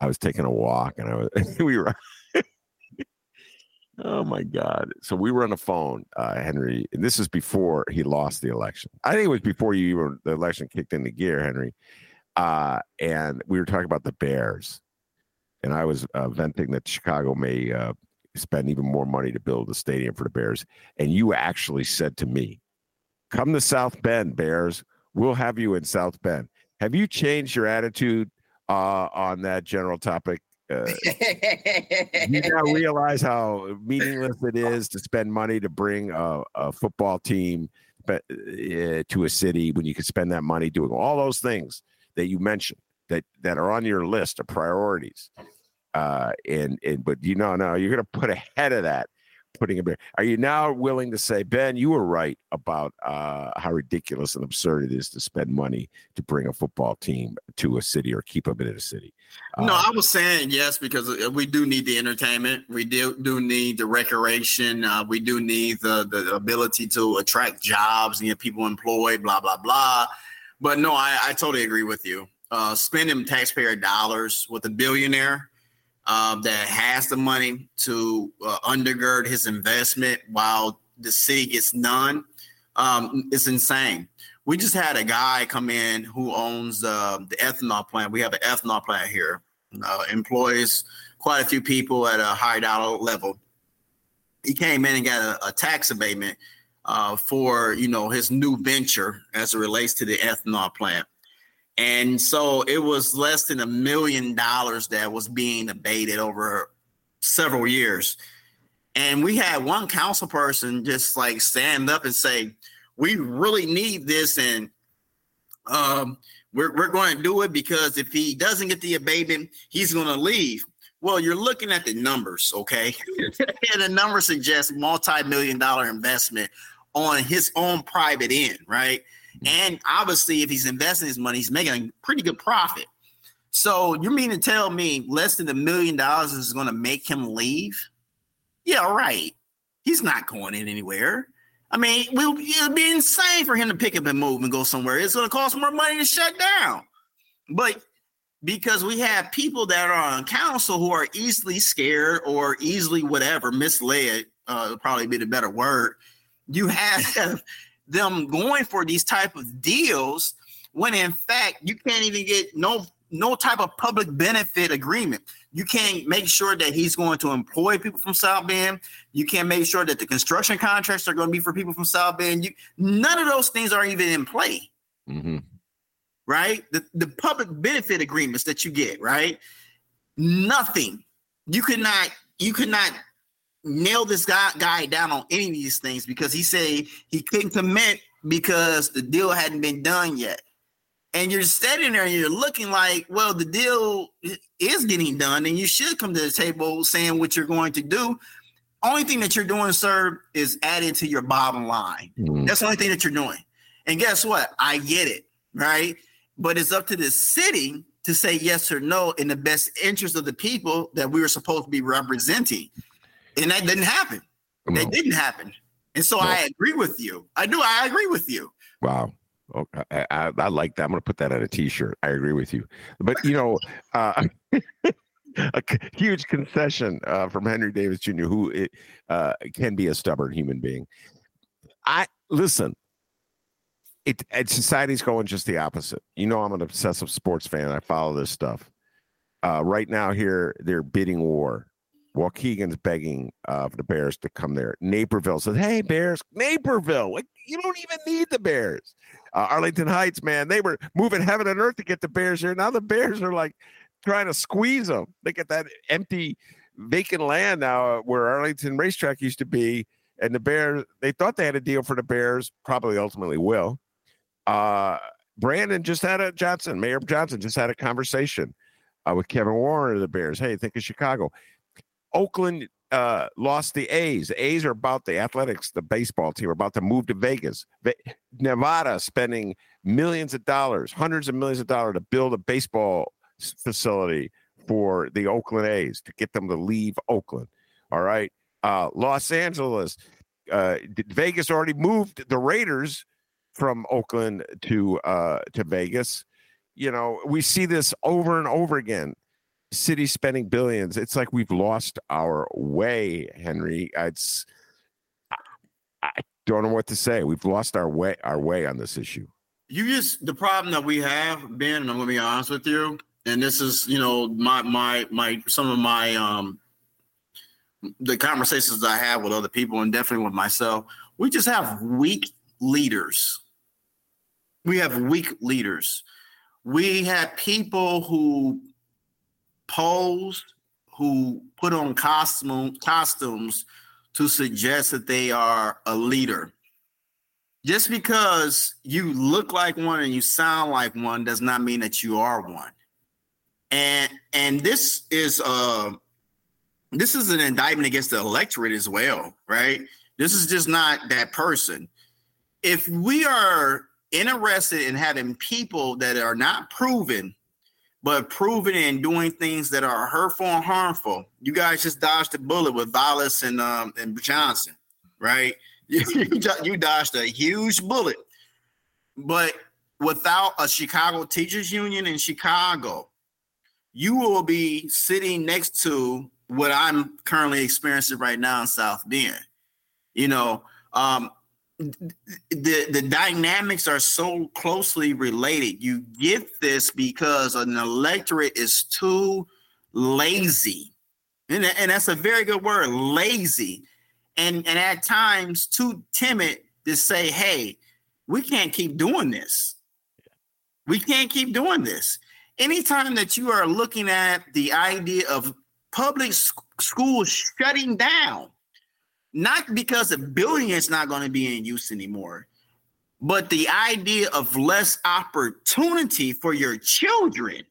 I was taking a walk and I was we were Oh my God! So we were on the phone, uh, Henry. And this is before he lost the election. I think it was before you even the election kicked into gear, Henry. Uh, and we were talking about the Bears, and I was uh, venting that Chicago may uh, spend even more money to build a stadium for the Bears. And you actually said to me, "Come to South Bend, Bears. We'll have you in South Bend." Have you changed your attitude uh, on that general topic uh, you now realize how meaningless it is to spend money to bring a, a football team uh, to a city when you could spend that money doing all those things that you mentioned that that are on your list of priorities. Uh, and and but you know, no, you're going to put ahead of that putting a bear. Are you now willing to say, Ben, you were right about uh, how ridiculous and absurd it is to spend money to bring a football team to a city or keep them in a city? No, I was saying yes because uh, we do need the entertainment. We do do need the recreation. Uh, we do need the the ability to attract jobs and get people employed. Blah blah blah. But no, I, I totally agree with you. Uh, spending taxpayer dollars with a billionaire um, that has the money to uh, undergird his investment while the city gets none um, it's insane. We just had a guy come in who owns uh, the ethanol plant. We have an ethanol plant here, uh, employs quite a few people at a high dollar level. He came in and got a, a tax abatement uh, for you know his new venture as it relates to the ethanol plant. And so it was less than a million dollars that was being abated over several years. And we had one council person just like stand up and say, We really need this. And um, we're, we're going to do it because if he doesn't get the abatement, he's going to leave. Well, you're looking at the numbers, okay? and the numbers suggest multi million dollar investment on his own private end, right? And obviously, if he's investing his money, he's making a pretty good profit. So you mean to tell me less than a million dollars is going to make him leave? Yeah, right. He's not going in anywhere. I mean, we'll, it'll be insane for him to pick up and move and go somewhere. It's going to cost more money to shut down. But because we have people that are on council who are easily scared or easily whatever misled uh probably be the better word you have them going for these type of deals when in fact you can't even get no no type of public benefit agreement you can't make sure that he's going to employ people from south bend you can't make sure that the construction contracts are going to be for people from south bend you none of those things are even in play Mm-hmm. right? The, the public benefit agreements that you get, right? Nothing. You could not, you could not nail this guy, guy down on any of these things because he said he couldn't commit because the deal hadn't been done yet. And you're standing there and you're looking like, well, the deal is getting done, and you should come to the table saying what you're going to do. Only thing that you're doing, sir, is adding to your bottom line. Mhm. That's the only thing that you're doing. And guess what? I get it, right? But it's up to the city to say yes or no in the best interest of the people that we were supposed to be representing. And that didn't happen. No. That didn't happen. And so No. I agree with you. I do. I agree with you. Wow. Okay. I, I, I like that. I'm going to put that on a t-shirt. I agree with you. But you know, uh, a huge concession uh, from Henry Davis Jr., who uh, can be a stubborn human being. I listen. It, it society's going just the opposite. You know, I'm an obsessive sports fan. I follow this stuff. Uh, right now, here they're bidding war. Waukegan's begging uh, for the Bears to come there. Naperville says, "Hey, Bears, Naperville, like, you don't even need the Bears." Uh, Arlington Heights, man, they were moving heaven and earth to get the Bears here. Now the Bears are like trying to squeeze them. They get that empty, vacant land now where Arlington Racetrack used to be, and the Bears. They thought they had a deal for the Bears, probably ultimately will. Uh, Brandon just had a Johnson, Mayor Johnson just had a conversation uh, with Kevin Warren of the Bears. Hey, think of Chicago. Oakland uh, lost the A's. The A's are about the athletics, the baseball team, are about to move to Vegas. Ve- Nevada spending millions of dollars, hundreds of millions of dollars to build a baseball facility for the Oakland A's to get them to leave Oakland. All right. Uh, Los Angeles, uh, Vegas already moved the Raiders from Oakland to uh, to Vegas. You know, we see this over and over again city spending billions. It's like we've lost our way, Henry. It's I, I don't know what to say. We've lost our way our way on this issue. You just the problem that we have, Ben, and I'm gonna be honest with you, and this is, you know, my my my some of my um the conversations I have with other people and definitely with myself, we just have weak leaders. We have weak leaders. We have people who pose, who put on costume costumes to suggest that they are a leader. Just because you look like one and you sound like one does not mean that you are one. And and this is uh this is an indictment against the electorate as well right? This is just not that person. If we are interested in having people that are not proven but proven and doing things that are hurtful and harmful you guys just dodged a bullet with Vallas and um and johnson right you, you dodged a huge bullet. But without a Chicago teachers union in Chicago, you will be sitting next to what I'm currently experiencing right now in South Bend. You know, um, the the dynamics are so closely related. You get this because an electorate is too lazy, and, and that's a very good word, lazy and and at times too timid to say, "Hey, we can't keep doing this. We can't keep doing this." Anytime that you are looking at the idea of public sc- schools shutting down, not because the building is not going to be in use anymore, but the idea of less opportunity for your children.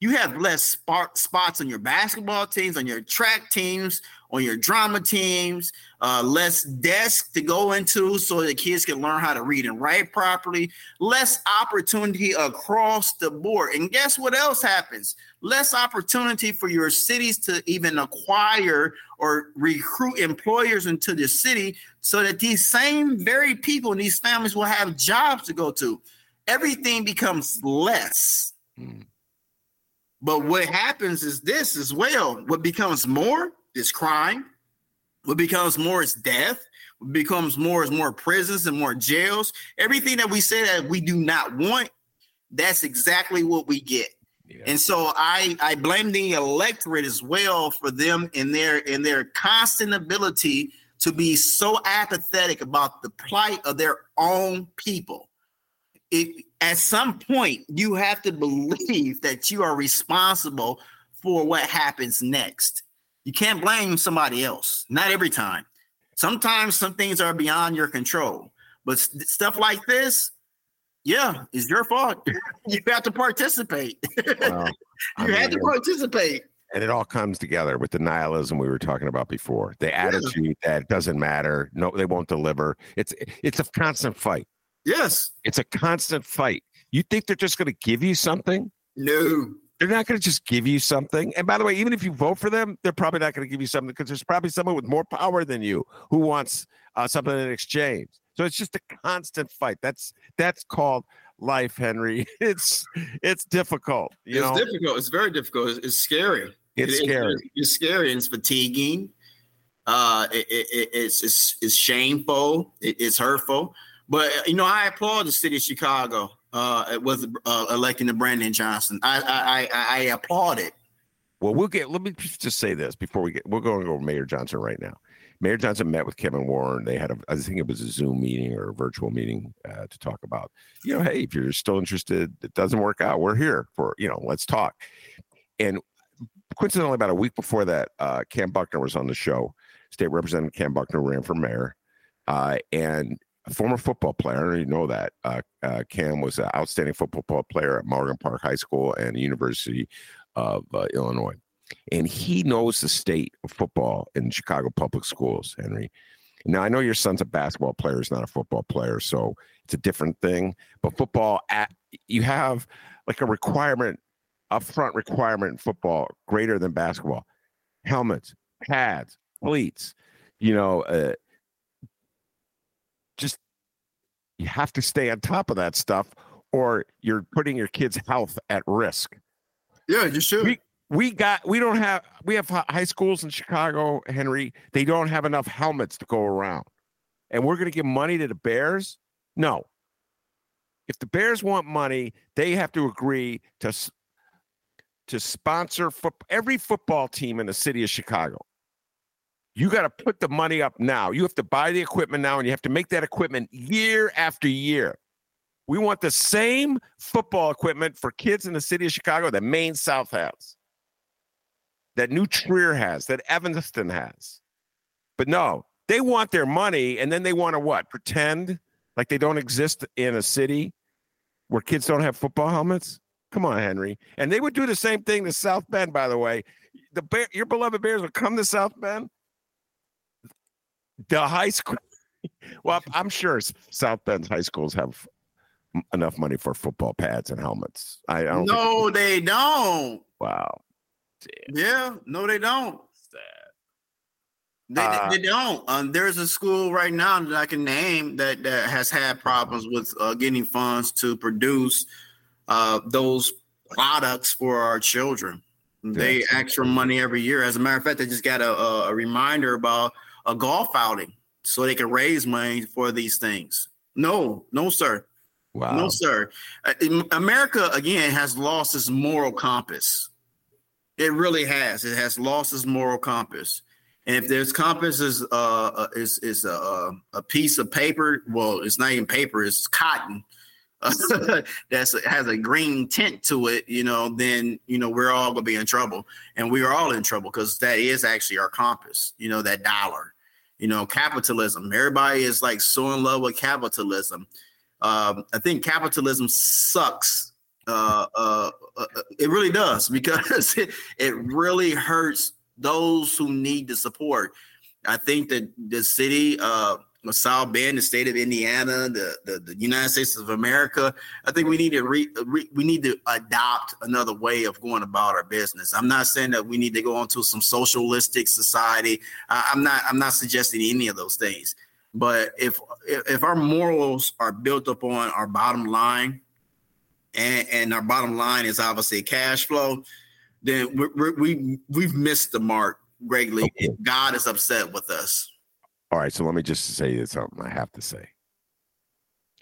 You have less spot, spots on your basketball teams, on your track teams, on your drama teams, uh, less desk to go into so the kids can learn how to read and write properly, less opportunity across the board. And guess what else happens? Less opportunity for your cities to even acquire or recruit employers into the city so that these same very people and these families will have jobs to go to. Everything becomes less. Mm. But what happens is this as well. What becomes more is crime. What becomes more is death. What becomes more is more prisons and more jails. Everything that we say that we do not want, that's exactly what we get. Yeah. And so I I blame the electorate as well for them in their in their constant ability to be so apathetic about the plight of their own people. It, at some point, you have to believe that you are responsible for what happens next. You can't blame somebody else. Not every time. Sometimes some things are beyond your control, but st- stuff like this, yeah, it's your fault. you have to participate. Well, you mean, have to participate. And it all comes together with the nihilism we were talking about before. The attitude that doesn't matter. No, they won't deliver. It's it's a constant fight. Yes. It's a constant fight. You think they're just going to give you something? No. They're not going to just give you something. And by the way, even if you vote for them, they're probably not going to give you something because there's probably someone with more power than you who wants uh, something in exchange. So it's just a constant fight. That's that's called life, Henry. It's it's difficult. it's know? difficult. It's very difficult. It's, it's scary. It's it, scary. It's, it's, scary. And it's fatiguing. Uh, it, it, it's, it's it's shameful. it's hurtful. But you know, I applaud the city of Chicago uh, with uh, electing the Brandon Johnson. I, I I I applaud it. Well, we'll get. Let me just say this before we get. We're going over Mayor Johnson right now. Mayor Johnson met with Kevin Warren. They had a, I think it was a Zoom meeting or a virtual meeting uh, to talk about, you know, hey, if you're still interested, it doesn't work out. We're here for, you know, let's talk. And coincidentally, about a week before that, uh, Cam Buckner was on the show. State Representative Cam Buckner ran for mayor. Uh, and a former football player, you know that. Uh, uh, Cam was an outstanding football player at Morgan Park High School and University of uh, Illinois and he knows the state of football in Chicago public schools, Henry. Now I know your son's a basketball player, he's not a football player, so it's a different thing. But football, at, you have like a requirement, upfront requirement in football greater than basketball: helmets, pads, cleats. You know, uh, just you have to stay on top of that stuff, or you're putting your kid's health at risk. Yeah, you should. We, we got we don't have we have high schools in Chicago, Henry. They don't have enough helmets to go around, and we're going to give money to the Bears. No, if the Bears want money, they have to agree to to sponsor fo- every football team in the city of Chicago. You got to put the money up now. You have to buy the equipment now, and you have to make that equipment year after year. We want the same football equipment for kids in the city of Chicago that Maine South has that New Trier has, that Evanston has. But no, they want their money and then they want to what? Pretend like they don't exist in a city where kids don't have football helmets? Come on, Henry. And they would do the same thing to South Bend, by the way. The Bear, your beloved Bears would come to South Bend. The high school. well, I'm sure South Bend's high schools have enough money for football pads and helmets. I, I don't. No, think- they don't. Wow. Yeah, no, they don't. They, uh, they, don't. Um, there's a school right now that I can name that, that has had problems with uh, getting funds to produce uh, those products for our children. They ask for money every year. As a matter of fact, they just got a, a reminder about a golf outing so they can raise money for these things. No, no, sir. Wow. No, sir. Uh, America, again, has lost its moral compass. It really has. It has lost its moral compass. And if there's compass is uh, uh is is a, a piece of paper, well, it's not even paper, it's cotton. that's has a green tint to it, you know, then you know we're all gonna be in trouble, and we are all in trouble because that is actually our compass, you know, that dollar, you know, capitalism. Everybody is like so in love with capitalism. Um, I think capitalism sucks uh, uh, uh, it really does because it, it really hurts those who need the support. I think that the city, uh, South Bend, the state of Indiana, the, the, the United States of America, I think we need to re, re, we need to adopt another way of going about our business. I'm not saying that we need to go into some socialistic society. I, I'm not I'm not suggesting any of those things. But if if our morals are built upon our bottom line, and, and our bottom line is obviously cash flow, then we we we've missed the mark greatly. Okay. God is upset with us. All right, so let me just say something I have to say.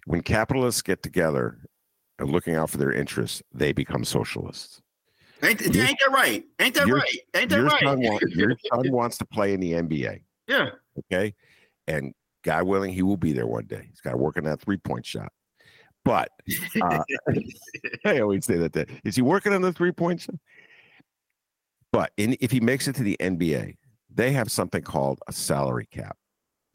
When capitalists get together and looking out for their interests, they become socialists. Ain't, ain't that right? Ain't that your, right? Ain't that your right? Son want, your son wants to play in the NBA. Yeah. Okay. And God willing, he will be there one day. He's got to work on that three point shot. But uh, I always say that. Is he working on the three point shot? But in, if he makes it to the NBA, they have something called a salary cap.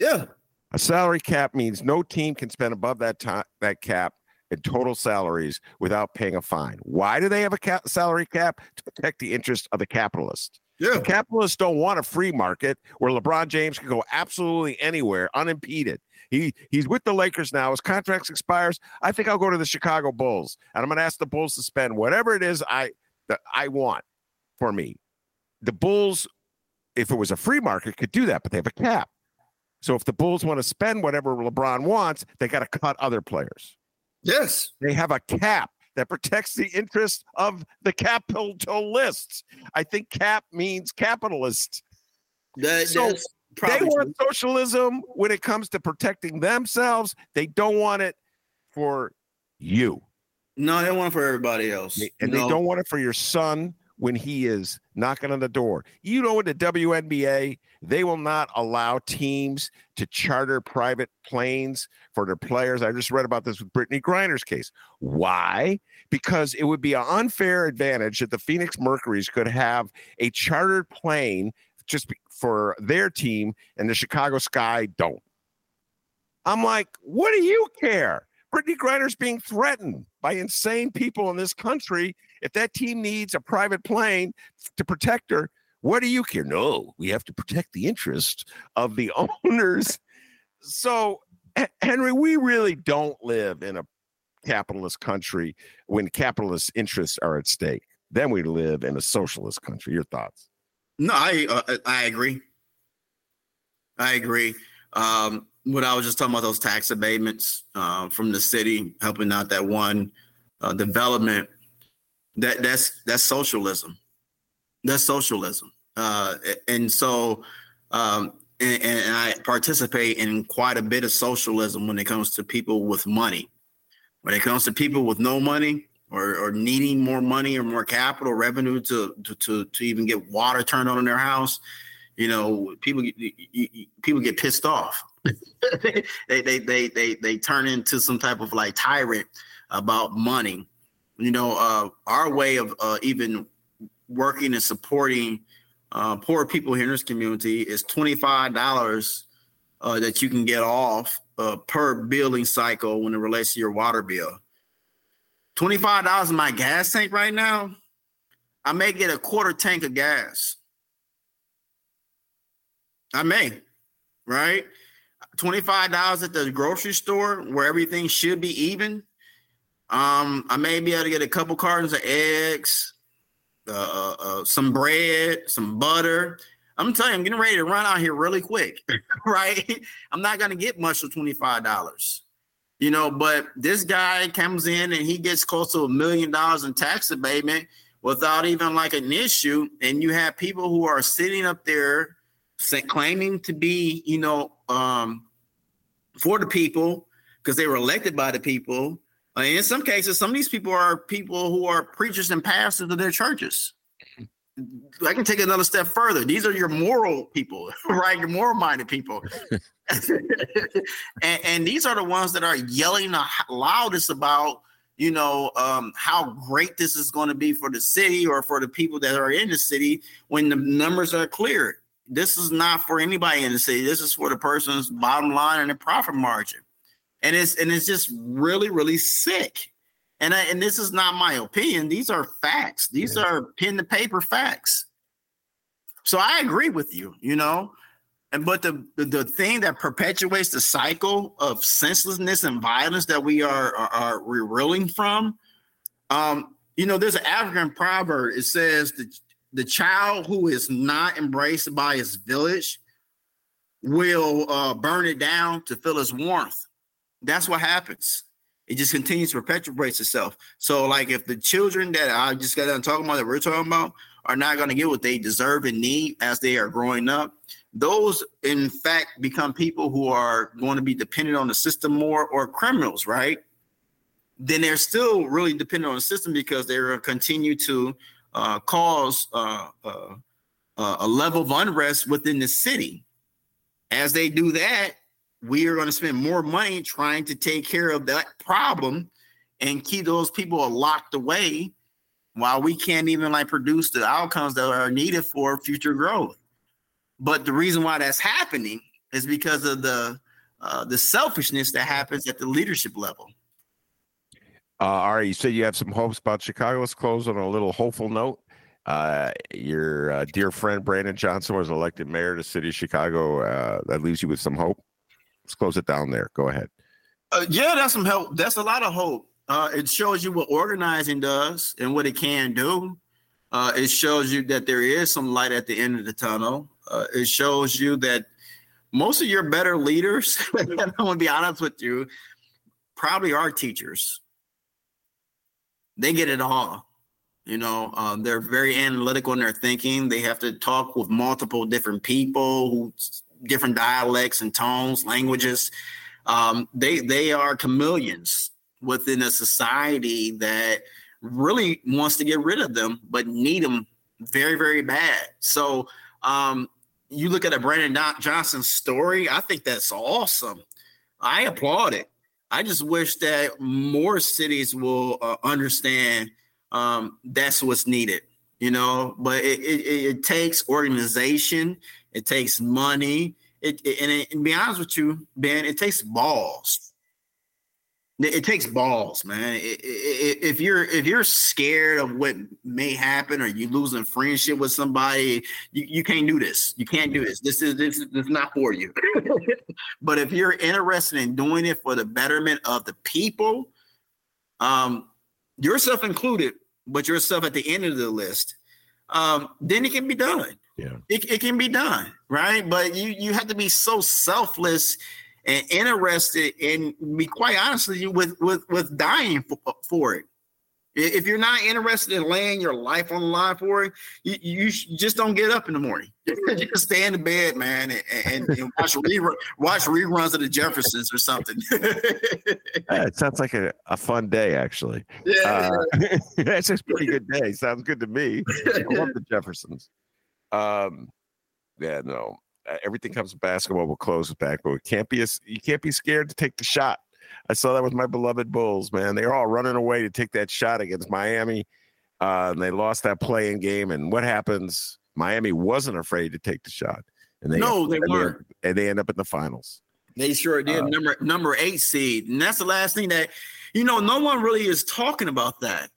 Yeah. A salary cap means no team can spend above that time that cap in total salaries without paying a fine. Why do they have a cap, salary cap? To protect the interest of the capitalist. Yeah. The capitalists don't want a free market where LeBron James can go absolutely anywhere unimpeded. He he's with the Lakers now. His contract expires. I think I'll go to the Chicago Bulls, and I'm going to ask the Bulls to spend whatever it is I that I want for me. The Bulls, if it was a free market, could do that, but they have a cap. So if the Bulls want to spend whatever LeBron wants, they got to cut other players. Yes. They have a cap that protects the interest of the capitalists. I think cap means capitalist. That, so they want socialism when it comes to protecting themselves. They don't want it for you. No, they want it for everybody else. And no. they don't want it for your son when he is knocking on the door. You know, in the WNBA, they will not allow teams to charter private planes for their players. I just read about this with Brittney Griner's case. Why? Because it would be an unfair advantage that the Phoenix Mercury's could have a chartered plane just for their team and the Chicago Sky don't. I'm like, what do you care? Brittney Griner's being threatened by insane people in this country. If that team needs a private plane to protect her, what do you care? No, we have to protect the interest of the owners. So, Henry, we really don't live in a capitalist country when capitalist interests are at stake. Then we live in a socialist country. Your thoughts? No, I uh, I agree. I agree. Um, what I was just talking about those tax abatements uh, from the city helping out that one uh, development that that's that's socialism that's socialism. Uh, and so um, and, and, I participate in quite a bit of socialism when it comes to people with money. When it comes to people with no money or, or needing more money or more capital revenue to, to to to even get water turned on in their house you know people people get pissed off. They, they they they they turn into some type of like tyrant about money. You know, uh, our way of uh, even working and supporting uh, poor people here in this community is twenty five dollars uh, that you can get off uh, per billing cycle when it relates to your water bill. Twenty five dollars in my gas tank right now. I may get a quarter tank of gas. I may, right? $25 at the grocery store where everything should be even. Um, I may be able to get a couple cartons of eggs, uh, uh, uh, some bread, some butter. I'm telling you, I'm getting ready to run out here really quick, right? I'm not gonna get much for $25. You know, but this guy comes in and he gets close to a million dollars in tax abatement without even like an issue. And you have people who are sitting up there claiming to be, you know, um, for the people because they were elected by the people. In some cases, some of these people are people who are preachers and pastors of their churches. I can take another step further. These are your moral people, right? Your moral minded people. and, and, these are the ones that are yelling the loudest about, you know, um, how great this is going to be for the city or for the people that are in the city when the numbers are clear this is not for anybody in the city. This is for the person's bottom line and the profit margin. And it's and it's just really, really sick. And I, and this is not my opinion. These are facts. These yeah. are pen to paper facts. So I agree with you, you know. And but the, the, the thing that perpetuates the cycle of senselessness and violence that we are are, are reeling from, um, you know, there's an African proverb. It says that the child who is not embraced by his village will uh, burn it down to feel its warmth. That's what happens. It just continues to perpetuate itself. So, like, if the children that I just got done talking about that we're talking about are not going to get what they deserve and need as they are growing up, those in fact become people who are going to be dependent on the system more or criminals, right? Then they're still really dependent on the system because they're going to continue to uh, cause uh, uh, uh, a level of unrest within the city. As they do that, we are going to spend more money trying to take care of that problem and keep those people locked away while we can't even like produce the outcomes that are needed for future growth. But the reason why that's happening is because of the uh, the selfishness that happens at the leadership level. Uh, all right, you said you have some hopes about Chicago. Let's close on a little hopeful note. Uh, your uh, dear friend Brandon Johnson was elected mayor of the city of Chicago. Uh, that leaves you with some hope. Let's close it down there. Go ahead. Uh, yeah, that's some help. That's a lot of hope. Uh, it shows you what organizing does and what it can do. Uh, it shows you that there is some light at the end of the tunnel. Uh, it shows you that most of your better leaders, I'm going to be honest with you, probably are teachers. They get it all. You know, um, they're very analytical in their thinking. They have to talk with multiple different people who different dialects and tones, languages. Um, they they are chameleons within a society that really wants to get rid of them, but need them very very bad. So um, you look at a Brandon Johnson story. I think that's awesome. I applaud it. I just wish that more cities will uh, understand um, that's what's needed, you know. But it, it, it takes organization, it takes money, it, it and, it, and be honest with you, Ben, it takes balls. It takes balls, man. If you're if you're scared of what may happen, or you losing friendship with somebody, you, you can't do this. You can't do this. This is this, this is not for you. but if you're interested in doing it for the betterment of the people, um, yourself included, but yourself at the end of the list, um, then it can be done. Yeah, it, it can be done, right? But you you have to be so selfless and interested and be quite honestly with with with dying for, for it. If you're not interested in laying your life on the line for it, you, you just don't get up in the morning. you just stay in the bed, man, and, and, and watch rerun, watch reruns of the Jeffersons or something. yeah, it sounds like a, a fun day, actually. Yeah, uh, that's a pretty good day. Sounds good to me. I love the Jeffersons. Um, yeah, no, everything comes to basketball. We'll close it back, but it can't be a, you can't be scared to take the shot. I saw that with my beloved Bulls, man. They are all running away to take that shot against Miami. Uh, and they lost that playing game. And what happens? Miami wasn't afraid to take the shot. And they no, they weren't. And they end up in the finals. They sure did. Uh, number number eight seed, and that's the last thing that you know. No one really is talking about that.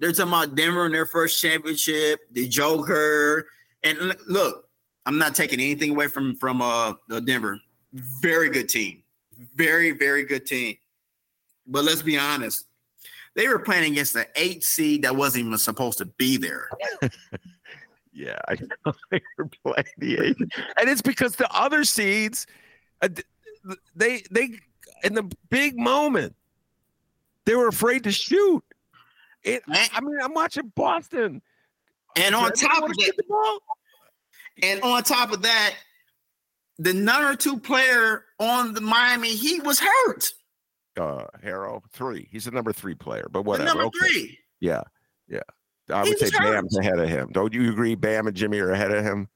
They're talking about Denver in their first championship, the Joker, and look, I'm not taking anything away from from uh Denver. Very good team. Very, very good team. But let's be honest. They were playing against the eight seed that wasn't even supposed to be there. yeah, I know they were playing the eight, and it's because the other seeds, uh, they they in the big moment, they were afraid to shoot. It, I mean, I'm watching Boston, and on top of that, and on top of that, the number two player on the Miami Heat was hurt. Uh, Herro three. He's a number three player, but whatever. The number okay. three. Yeah, yeah. I he would say hurt. Bam's ahead of him. Don't you agree? Bam and Jimmy are ahead of him.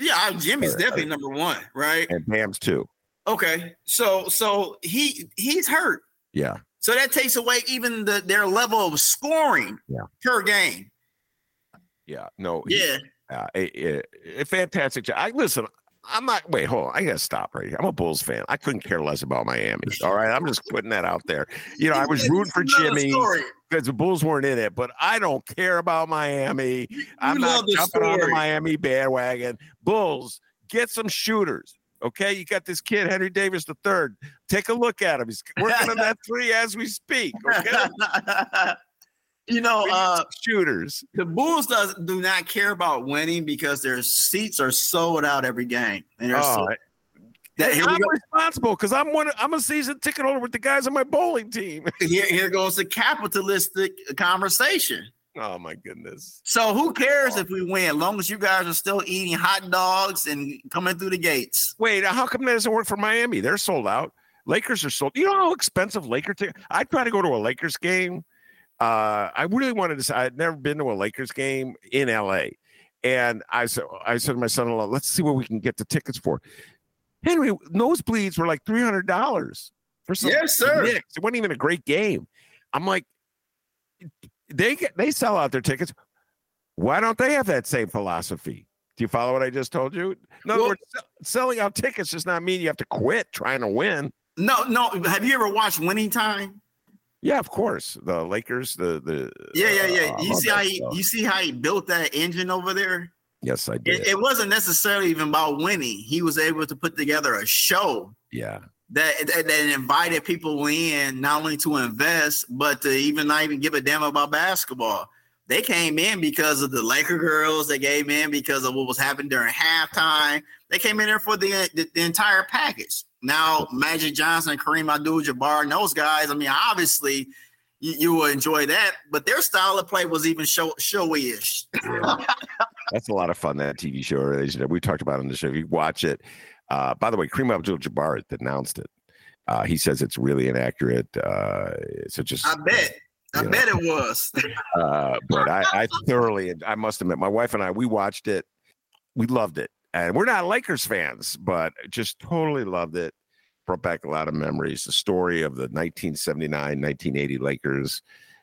Yeah, Jimmy's definitely number one, right? And Bam's two. Okay, so so he he's hurt. Yeah. So that takes away even the their level of scoring yeah. per game. Yeah. No. Yeah. Uh, a, a, a, fantastic job. I listen. I'm not. Wait, hold on. I gotta stop right here. I'm a Bulls fan. I couldn't care less about Miami. All right, I'm just putting that out there. You know, I was rooting for Jimmy because the Bulls weren't in it, but I don't care about Miami. You I'm not jumping on the Miami bandwagon. Bulls, get some shooters. Okay, you got this kid Henry Davis the third. Take a look at him. He's working on that three as we speak. Okay. you know, uh, shooters. The Bulls does do not care about winning because their seats are sold out every game. And oh, that, I'm responsible because I'm one. I'm a season ticket holder with the guys on my bowling team. here, here goes the capitalistic conversation. Oh my goodness. So who cares if we win? As long as you guys are still eating hot dogs and coming through the gates. Wait, how come that doesn't work for Miami? They're sold out. Lakers are sold. You know how expensive Lakers. tickets? I try to go to a Lakers game. Uh, I really wanted to. I'd never been to a Lakers game in LA, and I said, I said to my son-in-law, "Let's see what we can get the tickets for." Henry, nosebleeds were like three hundred dollars for some Yes, sir. Knicks. It wasn't even a great game. I'm like, they get they sell out their tickets. Why don't they have that same philosophy? Do you follow what I just told you? In other Well- words, selling out tickets does not mean you have to quit trying to win. No, no. Have you ever watched Winning Time? Yeah, of course. The Lakers, the the Yeah, yeah, yeah. uh, you see how he, stuff. you see how he built that engine over there? Yes, I did. It, it wasn't necessarily even about winning. He was able to put together a show yeah, that, that that invited people in not only to invest, but to even not even give a damn about basketball. They came in because of the Laker girls. They came in because of what was happening during halftime. They came in there for the the, the entire package. Now, Magic Johnson, Kareem Abdul-Jabbar, and those guys. I mean, obviously, you, you will enjoy that, but their style of play was even show showy-ish. that's a lot of fun. That TV show, we talked about it on the show. If you watch it, uh, by the way, Kareem Abdul-Jabbar has denounced it. Uh, he says it's really inaccurate. Uh, so just I bet. I Yeah. bet it was. uh, but I, I thoroughly, I must admit, my wife and I, we watched it. We loved it. And we're not Lakers fans, but just totally loved it. Brought back a lot of memories. The story of the 1979 1980 Lakers,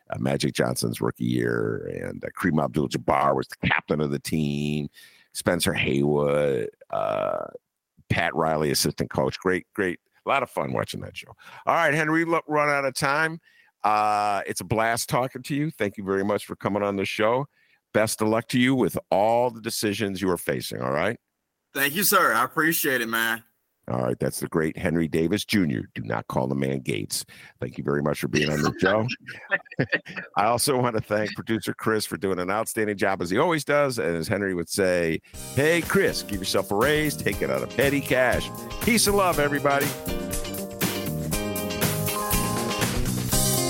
uh, Magic Johnson's rookie year, and uh, Kareem Abdul Jabbar was the captain of the team, Spencer Haywood, uh, Pat Riley, assistant coach. Great, great. A lot of fun watching that show. All right, Henry, look, run out of time. Uh, it's a blast talking to you. Thank you very much for coming on the show. Best of luck to you with all the decisions you are facing. All right. Thank you, sir. I appreciate it, man. All right. That's the great Henry Davis Jr. Do not call the man Gates. Thank you very much for being on the show. I also want to thank producer Chris for doing an outstanding job as he always does. And as Henry would say, hey, Chris, give yourself a raise, take it out of petty cash. Peace and love, everybody.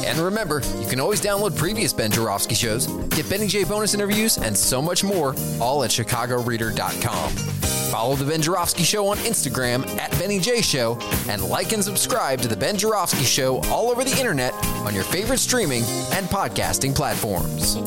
And remember, you can always download previous Ben Joravsky shows, get Benny J bonus interviews, and so much more, all at chicagoreader.com. Follow the Ben Joravsky Show on Instagram at Benny J Show, and like and subscribe to the Ben Joravsky Show all over the internet on your favorite streaming and podcasting platforms.